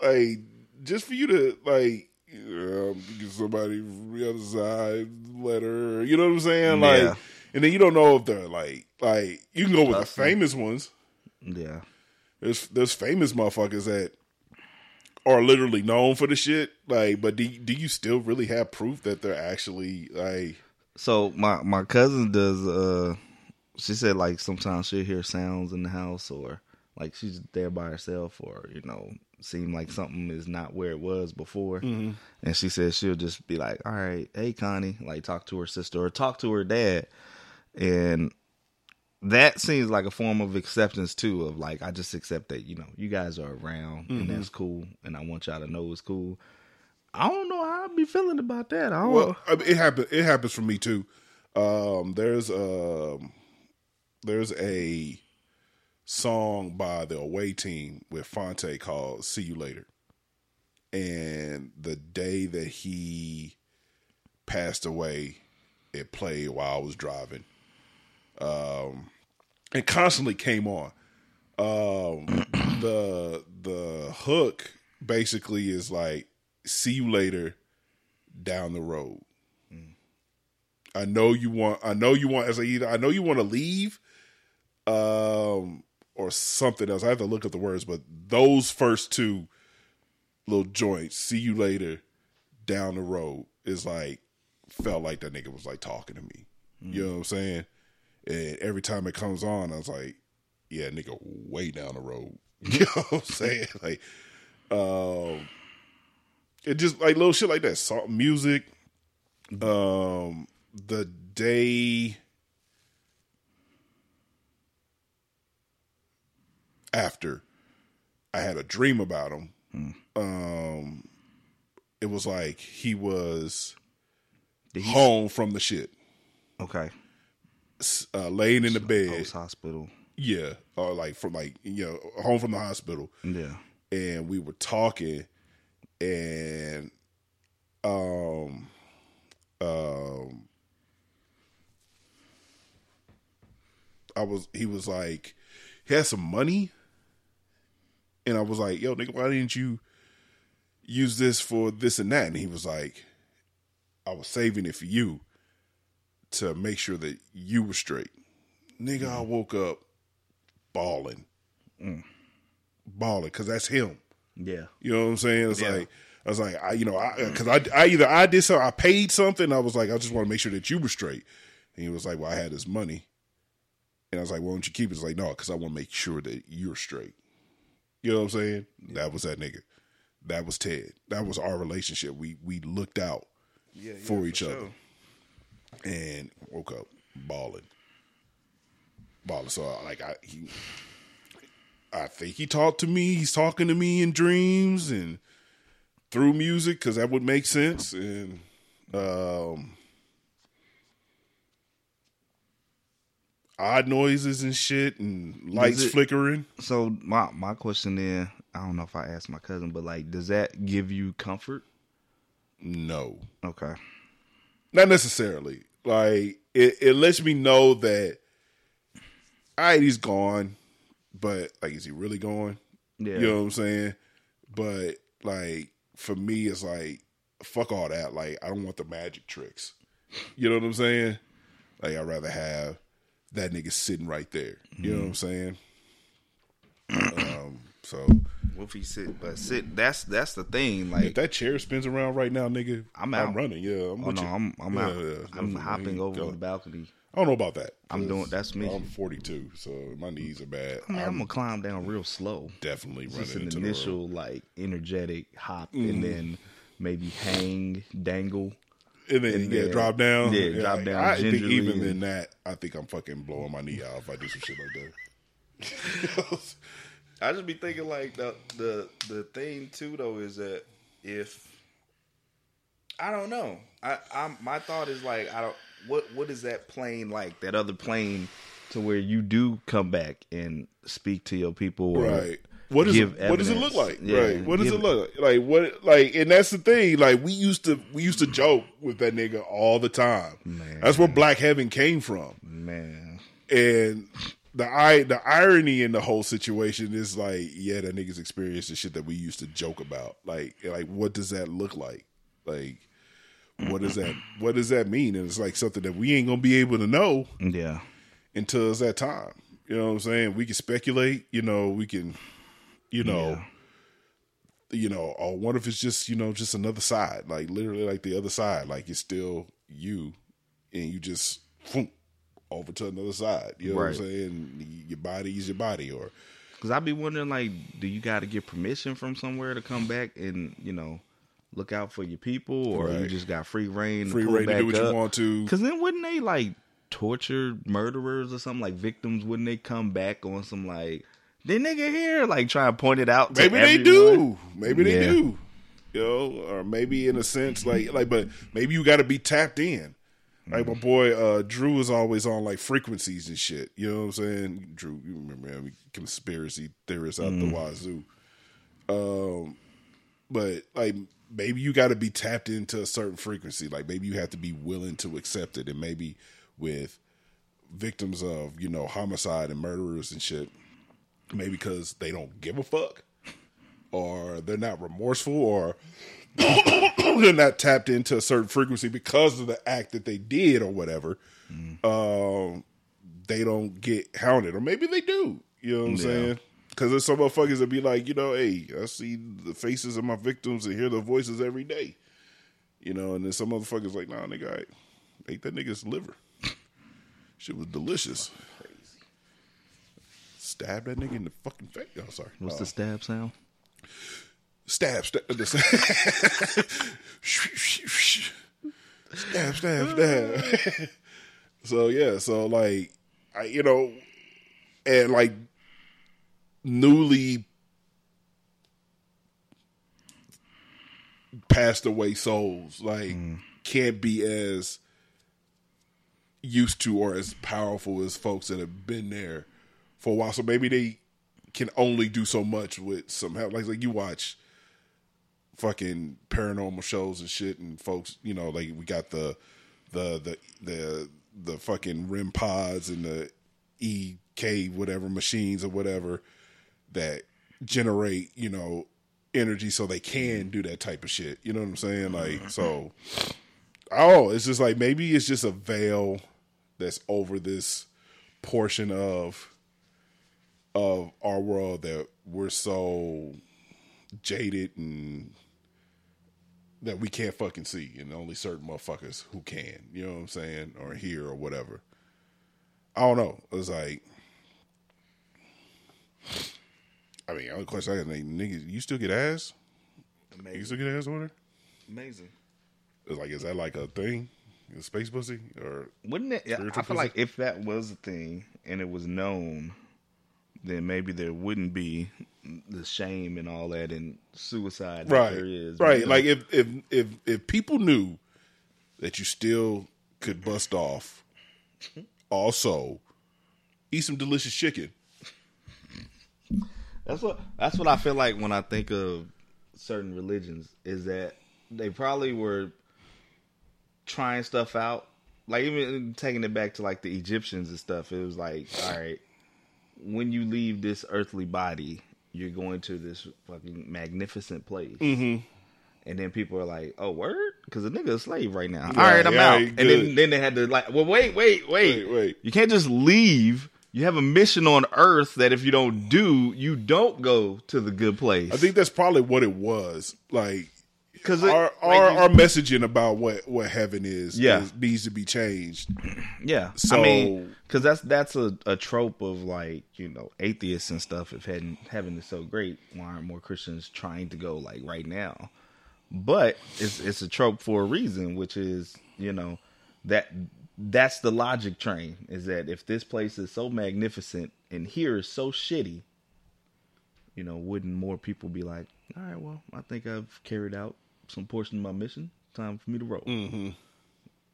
like just for you to like um, get somebody from the other side letter, you know what I'm saying? Like, Yeah. and then you don't know if they're like, like you can go with the famous ones. Yeah, There's there's famous motherfuckers that are literally known for the shit. Like, but do do you still really have proof that they're actually like? So my my cousin does. uh She said like sometimes she'll hear sounds in the house, or like she's there by herself, or you know, seem like something is not where it was before. And she said she'll just be like, "All right, hey Connie," like talk to her sister or talk to her dad, and that seems like a form of acceptance too. Of like, I just accept that you know you guys are around and that's cool, and I want y'all to know it's cool. I don't know how I'd be feeling about that. I don't. Well, I mean, it happens. It happens for me too. Um, there's um, there's a song by the away team with Phonte called "See You Later," and the day that he passed away, it played while I was driving. Um, it constantly came on. Um, the the hook basically is like "See you later" down the road. I know you want. I know you want. As a, either I know you want to leave, um, or something else. I have to look at the words, but those first two little joints. See you later, down the road is like felt like that nigga was like talking to me. You know what I'm saying? And every time it comes on, I was like, yeah, nigga, way down the road. You know what I'm saying? Like, um, it just like little shit like that. Salt music. Um, the day after I had a dream about him. Um, it was like he was he- home from the shit, Okay. uh, laying in the bed. Hospital. Yeah, or like from like you know home from the hospital, Yeah. and we were talking, and um, um, I was he was like he had some money, and I was like, yo, nigga, why didn't you use this for this and that? And he was like, I was saving it for you to make sure that you were straight. Nigga, I woke up balling, mm. balling, because that's him. Yeah. You know what I'm saying? It's Yeah. like I was like, I, you know, I because I, I either I did something, I paid something. I was like, I just want to make sure that you were straight. And he was like, Well, I had this money, and I was like, Why don't you keep it? It's like, No, because I want to make sure that you're straight. You know what I'm saying? That was that nigga. That was Ted. That was our relationship. We we looked out for each other, and woke up balling, balling. So like I he. I think he talked to me. He's talking to me in dreams and through music because that would make sense. And um, odd noises and shit and lights it- flickering. So my my question then, I don't know if I asked my cousin, but like, does that give you comfort? No, Okay. not necessarily. Like it, it lets me know that all right, he's gone, but like, is he really gone? Yeah. You know what I'm saying? But like for me, it's like fuck all that. Like I don't want the magic tricks. You know what I'm saying? Like I'd rather have that nigga sitting right there. You know what I'm saying? um, so What if he sit? But sit. That's that's the thing. if Like, that chair spins around right now, nigga, I'm I'm out. running. Yeah, I'm oh no, you. I'm I'm Yeah, out. yeah, I'm hopping over Go. the balcony. I don't know about that. I'm doing- that's me. I'm 42, so my knees are bad. I mean, I'm, I'm gonna climb down real slow. definitely running Just an into initial like energetic hop, Mm. and then maybe hang, dangle. And then And yeah, then- drop down. yeah, drop like, down I think even and- in that, I think I'm fucking blowing my knee out if I do some shit like that. I just be thinking like the the the thing too though is that if I don't know, I I'm my thought is like I don't what what is that plane like that other plane to where you do come back and speak to your people or right. What is it, what does it look like? Yeah, right. What does it look like? Like what like and that's the thing. Like we used to we used to joke with that nigga all the time. Man. That's where Black Heaven came from. man And the i the irony in the whole situation is like, yeah, that nigga's experienced the shit that we used to joke about. Like, like what does that look like? Like, what does that what does that mean? And it's like something that we ain't gonna be able to know yeah until it's that time. You know what I'm saying? We can speculate. You know, we can, you know, you know. Or what if it's just you know just another side, like literally like the other side, like it's still you, and you just over to another side. You know Right. what I'm saying? Your body is your body, or because I'd be wondering like do you got to get permission from somewhere to come back and you know look out for your people or you just got free reign free to reign to do what up? you want to. Because then wouldn't they like torture murderers or something like victims? Wouldn't they come back on some like the nigga here like try to point it out? To Maybe they do. Maybe they Yeah. do. You know, or maybe in a sense, like like, but maybe you got to be tapped in. Like my boy uh, Drew is always on like frequencies and shit. You know what I'm saying? Drew, you remember him? Conspiracy theorist out the wazoo. Um, but like maybe you got to be tapped into a certain frequency. Like maybe you have to be willing to accept it, and maybe with victims of you know homicide and murderers and shit, maybe because they don't give a fuck, or they're not remorseful, or they're not tapped into a certain frequency because of the act that they did or whatever. Um, they don't get hounded, or maybe they do. You know what I'm Yeah. saying? Because there's some motherfuckers that be like, you know, hey, I see the faces of my victims and hear their voices every day. You know, and then some motherfuckers like, nah, nigga, I ate that nigga's liver. Shit was delicious. Stab that nigga in the fucking face. Oh, sorry. What's Uh, the stab sound? stab, stab, the stab, stab, stab. so yeah, so like, I you know, and like newly passed away souls like can't be as used to or as powerful as folks that have been there for a while. So maybe they can only do so much with some help. Like like you watch fucking paranormal shows and shit, and folks, you know, like we got the the the the the fucking REM pods and the EK whatever machines or whatever that generate, you know, energy so they can do that type of shit. You know what I'm saying? Like mm-hmm. so oh, it's just like maybe it's just a veil that's over this portion of of our world that we're so jaded and that we can't fucking see, and only certain motherfuckers who can. You know what I'm saying, or hear or whatever. I don't know. It's like, I mean, the only question I got, like, niggas, you still get ass? You still get ass order? Amazing. It's like, is that like a thing? Space pussy or Wouldn't it? I feel pussy? like if that was a thing and it was known, then maybe there wouldn't be the shame and all that and suicide that right, there is. right? Like if if if if people knew that you still could bust off, also eat some delicious chicken. That's what that's what I feel like when I think of certain religions is that they probably were trying stuff out. Like even taking it back to like the Egyptians and stuff, it was like, all right, when you leave this earthly body, you're going to this fucking magnificent place. Mm-hmm. And then people are like, "Oh, word," because the nigga a slave right now. All right, I'm yeah, out. And then then they had to like, well, wait, wait, wait, Wait, wait. You can't just leave. You have a mission on Earth that if you don't do, you don't go to the good place. I think that's probably what it was. Like because our our, our messaging about what what heaven is, Yeah. is- needs to be changed. yeah. So- I mean, because that's that's a, a trope of like you know atheists and stuff. If heaven heaven is so great, why aren't more Christians trying to go like right now? But it's it's a trope for a reason, which is you know that that's the logic train is that if this place is so magnificent and here is so shitty, you know, wouldn't more people be like, all right, well, I think I've carried out some portion of my mission. Time for me to roll. Mm-hmm.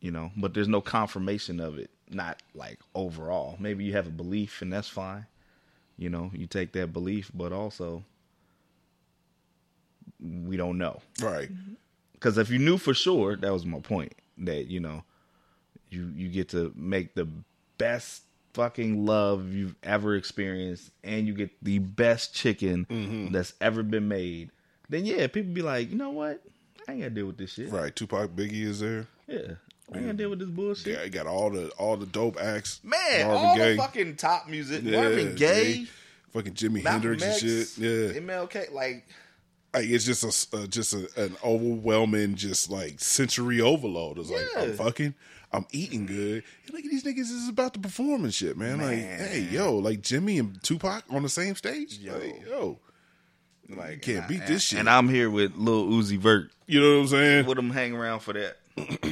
You know, but there's no confirmation of it. Not like overall. Maybe you have a belief and that's fine. You know, you take that belief, but also we don't know Right. because if you knew for sure, that was my point. That you know, you you get to make the best fucking love you've ever experienced, and you get the best chicken that's ever been made. Then yeah, people be like, you know what? I ain't gotta deal with this shit. Right. Tupac Biggie is there. Yeah, I ain't gotta deal with this bullshit. Yeah, he got all the all the dope acts. Man, Marvin all Gaye. the fucking top music, Yeah, Marvin Gaye, see? fucking Jimi Malcolm Hendrix and shit. Yeah, MLK, like like it's just a uh, just a, an overwhelming just like sensory overload. It's like I'm fucking, I'm eating good. And look at these niggas is about to perform and shit, man. Like, hey, yo, like Jimi and Tupac on the same stage. Yo, like, yo, like you can't beat this shit. And I'm here with Lil Uzi Vert. you know what I'm saying? With him hang around for that.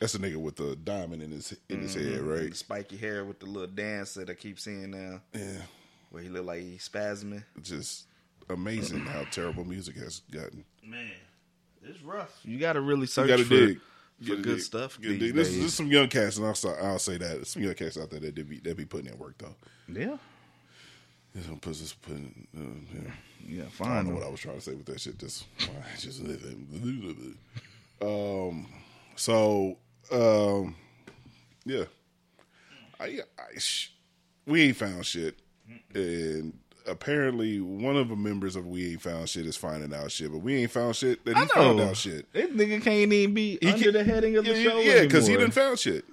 That's a nigga with the diamond in his in his head, mm-hmm. The right? spiky hair with the little dance that I keep seeing now, Yeah, where he look like he's spasming. just amazing how terrible music has gotten. Man, it's rough. You got to really search You gotta for, dig. for You gotta good dig. stuff. You gotta these dig. This, days. this is some young cats, and I'll, say- I'll say that. There's some young cats out there that they be they be putting in work though. yeah, This one puts this putting. Uh, yeah. yeah, I don't fine. know what I was trying to say with that shit. Just, just um. So, um, yeah, I, I sh- we ain't found shit, and apparently one of the members of we ain't found shit is finding out shit, but we ain't found shit that he found out shit. This nigga can't even be He under can't- the heading of the yeah, show. yeah, because he didn't found shit.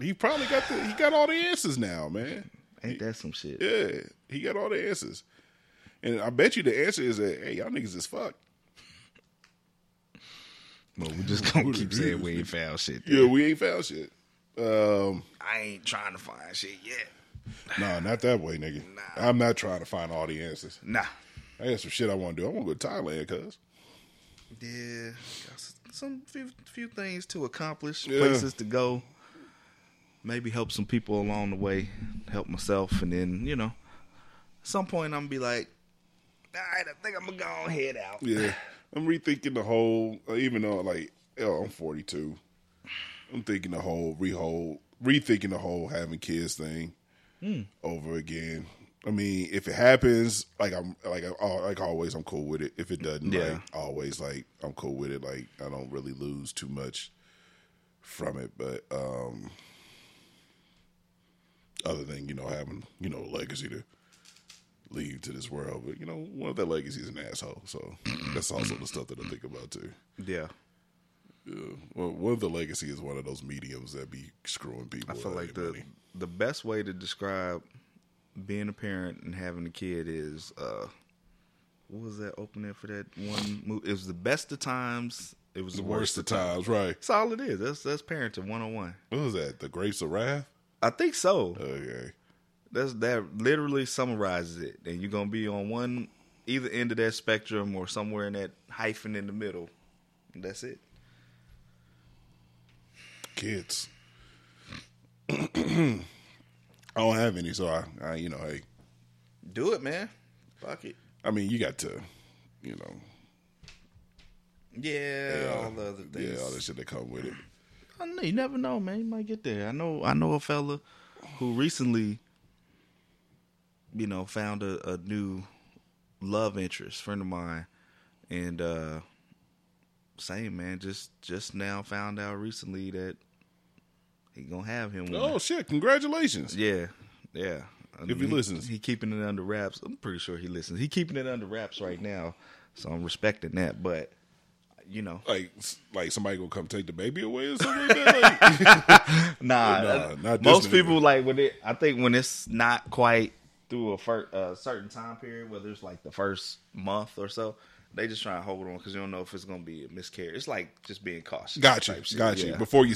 He probably got the he got all the answers now, man. Ain't that some shit? Yeah, he got all the answers. And I bet you the answer is that hey, y'all niggas is fucked. Well, we just gonna keep saying we ain't found shit. Yeah, we ain't found shit. Um, I ain't trying to find shit yet. no, not that way, nigga. I'm not trying to find all the answers. Nah. I got some shit I want to do. I want to go to Thailand, cuz. Yeah, got some few few things to accomplish, Yeah. places to go. Maybe help some people along the way, help myself, and then you know, some point, I'm gonna be like, all right, I think I'm gonna go head out. Yeah, I'm rethinking the whole. uh, Even though like, oh, I'm 42, I'm thinking the whole rehold, rethinking the whole having kids thing over again. I mean, if it happens, like I'm like I, like always, I'm cool with it. If it doesn't, Yeah. like always, like I'm cool with it. Like I don't really lose too much from it, but um other than you know having you know a legacy to leave to this world. But you know, one of their legacies is an asshole. So that's also the stuff that I think about too. Yeah, Yeah. Well, one of the legacy is one of those mediums that be screwing people. I feel like the money. the best way to describe being a parent and having a kid is uh, what was that opening for that one movie? It was the best of times. It was the, the worst of times, right? That's all it is. That's that's parenting one on one. What was that? The Grapes of Wrath. I think so. Okay. That's that literally summarizes it. And you're gonna be on one either end of that spectrum or somewhere in that hyphen in the middle. And that's it. Kids. I don't have any, so I, I, you know, hey, Do it, man. Fuck it. I mean, you got to, you know, Yeah, yeah, all the other things. yeah, all that shit that come with it. I know you never know, man. You might get there. I know. I know a fella who recently, you know, found a, a new love interest, friend of mine, and uh same man. Just just now found out recently that he gonna have him. one. Oh shit! Congratulations. yeah, yeah. If he listens. he keeping it under wraps. I'm pretty sure he listens. He keeping it under wraps right now, so I'm respecting that. But you know, Like, like somebody gonna come take the baby away or something like that. Like, Nah, Nah, not most people like when it. I think when it's not quite through a fir- uh, certain time period, whether it's like the first month or so, they just try to hold on because you don't know if it's gonna be a miscarriage. It's like just being cautious. got you, type got you. yeah. Before you,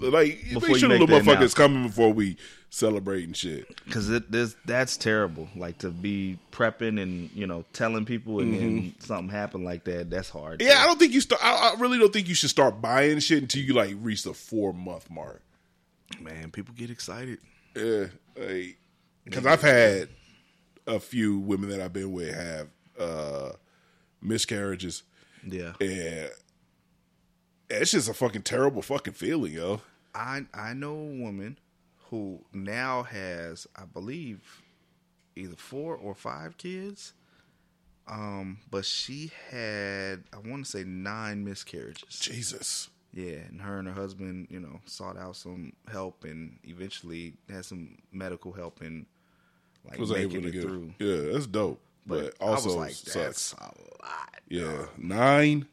like, Before make you sure the little motherfuckers coming before we celebrate and shit. Because it that's terrible. Like to be prepping and you know telling people and then something happen like that. That's hard. Mm-hmm. Yeah, I don't think you start. I, I really don't think you should start buying shit until you like reach the four month mark. man. People get excited. Yeah, because I've had a few women that I've been with have uh miscarriages, Yeah, and it's just a fucking terrible fucking feeling, yo. I I know a woman who now has, I believe, either four or five kids. Um, but she had, I want to say, nine miscarriages. Jesus. Yeah, and her and her husband, you know, sought out some help and eventually had some medical help and like was able to it get through. Yeah, that's dope. But, I also like, sucks. that's a lot. Yeah, nine.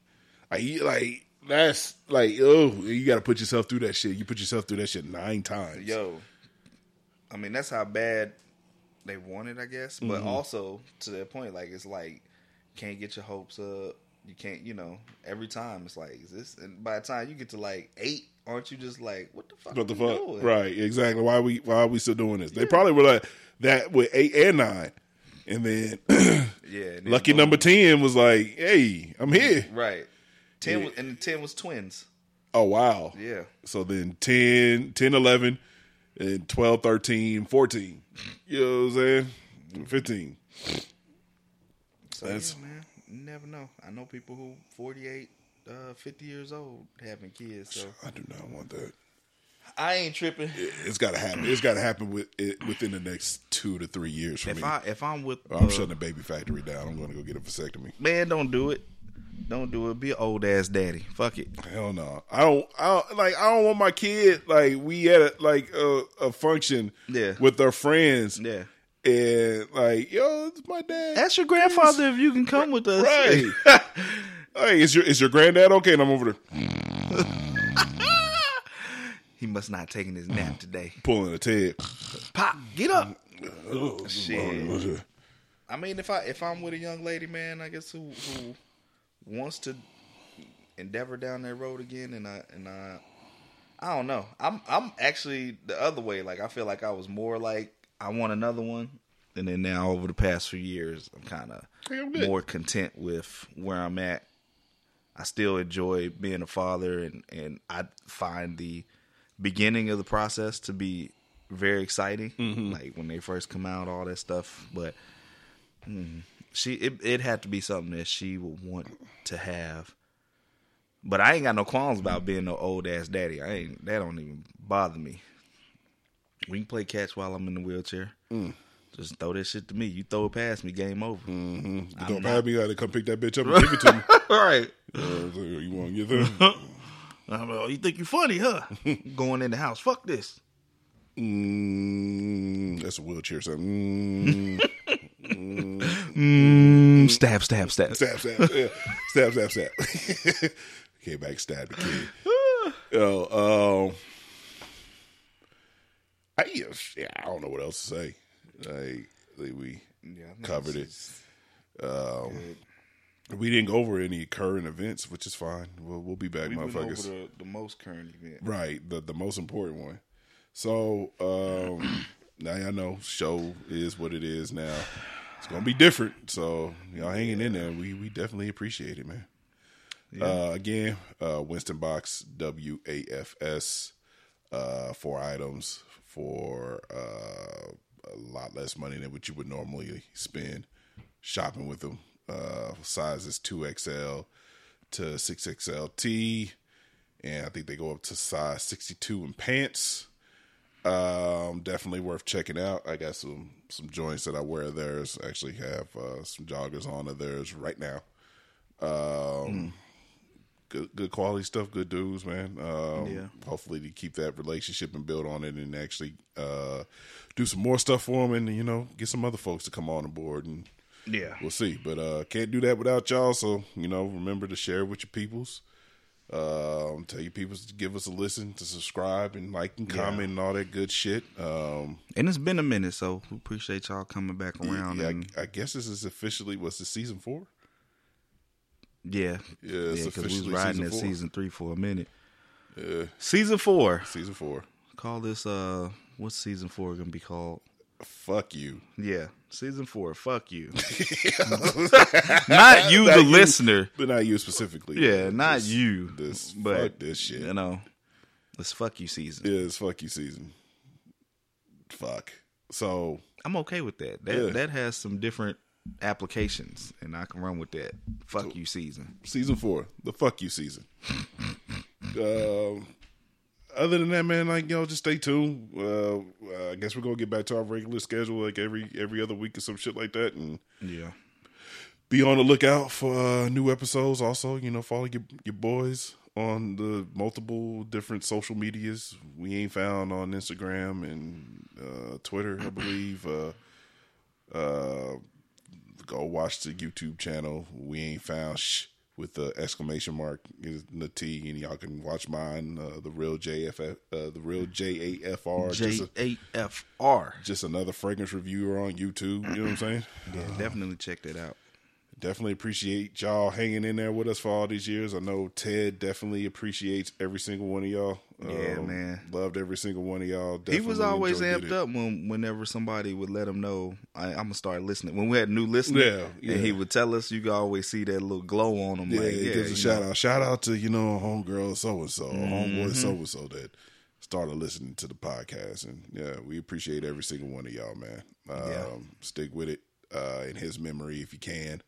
I like that's like oh, you got to put yourself through that shit. You put yourself through that shit nine times. Yo, I mean that's how bad they want it, I guess. But Mm-hmm. also to that point, like it's like can't get your hopes up. You can't, you know, every time it's like is this. And by the time you get to like eight, aren't you just like what the fuck? What the fuck? doing? Right, exactly. Why we why are we still doing this? They probably were like that with eight and nine, and then Yeah. and then lucky boom. number ten was like, "Hey, I'm here." Right. Ten Yeah. was, and the ten was twins. Oh wow. Yeah. So then 10, 10 11, and 12, 13, 14. You know what I'm saying? 15. So That's- yeah, man, you never know. I know people who 48, uh, 50 years old having kids. So I do not want that. I ain't tripping. It's got to happen. It's got to happen with it within the next two to three years for If me. I if I'm with I'm uh, shutting the baby factory down. I'm going to go get a vasectomy. man, don't do it. Don't do it. Be an old ass daddy. Fuck it. Hell no. I don't. I don't like. I don't want my kid. Like we had a, like a, a function. Yeah. With our friends. Yeah. And like, yo, it's my dad. Ask your grandfather if you can come with us. Right. hey, is your is your granddad okay? And I'm over there he must not taking his nap today. pulling a Ted. Pop, get up. Oh, Shit. Oh, I mean, if I if I'm with a young lady, man, I guess who who wants to endeavor down that road again, and I and I I don't know. I'm I'm actually the other way. Like I feel like I was more like I want another one, and then now over the past few years, I'm kind of Hey, I'm good. more content with where I'm at. I still enjoy being a father, and and I find the beginning of the process to be very exciting. Mm-hmm. Like when they first come out, all that stuff. But She it it had to be something that she would want to have. But I ain't got no qualms about being no old ass daddy. I ain't that don't even bother me. We can play catch while I'm in the wheelchair. Just throw that shit to me. You throw it past me, game over. You don't have me. I to come pick that bitch up and give it to me. All right. Uh, you want to get there? I'm like, oh, you think you funny, huh? Going in the house. Fuck this. Mm, that's a wheelchair. Something. Mm, Mm, stab, stab, stab. stab, stab, yeah. stab, stab, stab. Came back, stabbed the kid. Yo, um, I yeah, I don't know what else to say. Like, like we covered it. Um, we didn't go over any current events, which is fine. We'll, we'll be back, We motherfuckers. the, the most current event. Right, the the most important one. So um now y'all know show is what it is now. It's gonna be different. So y'all hanging in there. We we definitely appreciate it, man. Uh again, uh Winston Box WAFS uh four items for uh a lot less money than what you would normally spend shopping with them. Uh sizes two XL to six XLT and I think they go up to size 62 in pants. Um, definitely worth checking out. I got some some joints that I wear theirs. Actually have uh, some joggers on of theirs right now. Um, good good quality stuff. Good dudes, man. Um, Yeah. Hopefully to keep that relationship and build on it, and actually uh, do some more stuff for them, and you know get some other folks to come on board and Yeah. we'll see. But uh can't do that without y'all. So you know, remember to share with your peoples. Um, tell your peoples to give us a listen, to subscribe and like and Yeah. comment and all that good shit. Um, And it's been a minute, so we appreciate y'all coming back around. yeah, and, I, I guess this is officially what's the season four? Yeah, Yeah, it's because we was riding season at four. season three for a minute. Yeah, Season four. season four. Call this uh, what's season four gonna be called? Fuck you. Yeah, season four. Fuck you. not you, Not the you. listener. But not you specifically. Yeah, not This- you. This but fuck this shit. You know, it's fuck you season. Yeah, it's fuck you season. Fuck. So I'm okay with that. That Yeah. that has some different applications, and I can run with that. Fuck you season. season four, the fuck you season. um, other than that, man, like yo, just stay tuned. Uh, uh, I guess we're gonna get back to our regular schedule, like every every other week or some shit like that, and Yeah. be on the lookout for uh, new episodes. Also, you know, follow your your boys on the multiple different social medias. We ain't found on Instagram and uh, Twitter, I believe. Uh, uh, go watch the YouTube channel. We ain't found sh with the exclamation mark is the T, and y'all can watch mine. Uh, the real JFF, uh, the real J A F R. J Just, a- A F R. just another fragrance reviewer on YouTube. You know what I'm saying? Yeah, definitely check that out. Definitely appreciate y'all hanging in there with us for all these years. I know Ted definitely appreciates every single one of y'all. Um, Yeah, man. Loved every single one of y'all. He was always amped up when whenever somebody would let him know I, I'm gonna start listening. When we had new listeners, Yeah, yeah. and he would tell us, you could always see that little glow on him. Yeah, like, he yeah, gives a shout know. out. Shout out to, you know, homegirl so and so, homeboy so and so that started listening to the podcast. And yeah, we appreciate every single one of y'all, man. Um, Yeah. Stick with it uh, in his memory if you can,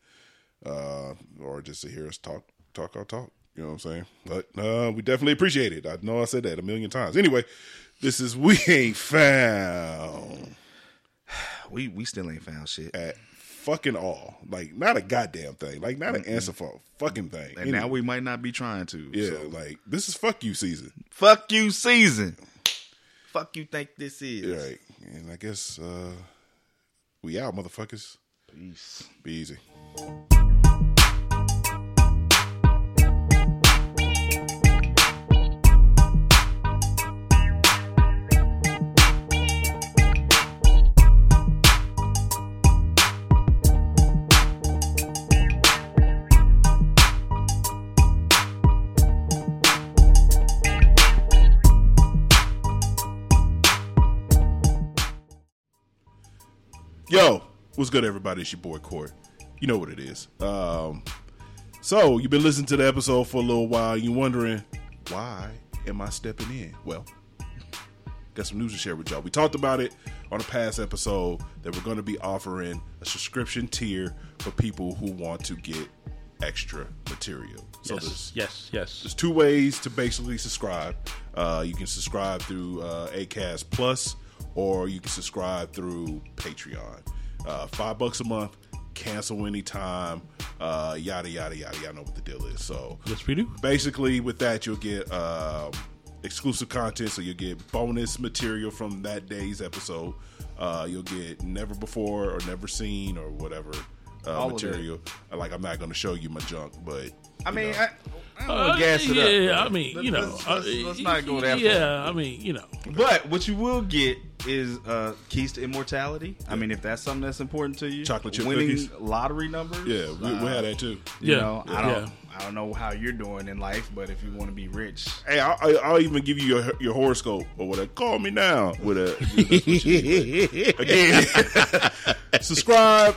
uh, or just to hear us talk, talk our talk. You know what I'm saying? But uh, we definitely appreciate it. I know I said that a million times. Anyway, this is We Ain't Found We we still ain't found shit, at fucking all. Like, not a goddamn thing. Like, not an answer for a fucking thing. and now we might not be trying to. Yeah, so. like this is fuck you season. fuck you season. Fuck you think this is? Right. And I guess uh we out, motherfuckers. Peace. Be easy. What's good, everybody? It's your boy Court. You know what it is. Um, so you've been listening to the episode for a little while. You wondering why am I stepping in? Well, got some news to share with y'all. We talked about it on a past episode that we're going to be offering a subscription tier for people who want to get extra material. So yes, there's yes, yes. there's two ways to basically subscribe. Uh, you can subscribe through uh, Acast Plus, or you can subscribe through Patreon. Uh, five bucks a month, cancel anytime. Uh, yada yada yada. Y'all know what the deal is. So Yes, we do. basically, with that, you'll get um exclusive content. So you'll get bonus material from that day's episode. Uh, you'll get never before or never seen or whatever uh, All of it. material. Like I'm not going to show you my junk, but I mean, know. I, I don't Uh, wanna gas it yeah, up. I mean, you know, let's, uh, let's, let's not go that Yeah, I mean, you know. But what you will get is uh, keys to immortality. I mean, if that's something that's important to you, Chocolate chip winning cookies. lottery numbers. yeah, we, we had that too. You Yeah, know, I don't, I don't know how you're doing in life, but if you want to be rich, Hey, I'll, I'll- I'll even give you your your horoscope or whatever. Call me now with a again. subscribe,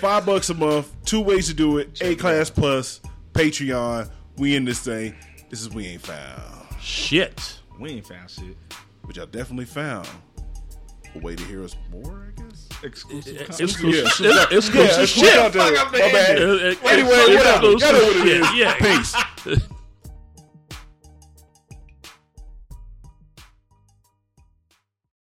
five bucks a month. Two ways to do it: Acast plus Patreon. We in this thing. This is we ain't found, shit. we ain't found shit. but y'all definitely found a way to hear us more. I guess. Exclusive. It's content. exclusive, Yeah, it's exclusive Yeah, shit. fuck out there. Fuck up the My bad. Anyway, whatever. Y'all know what it. Yeah. Peace.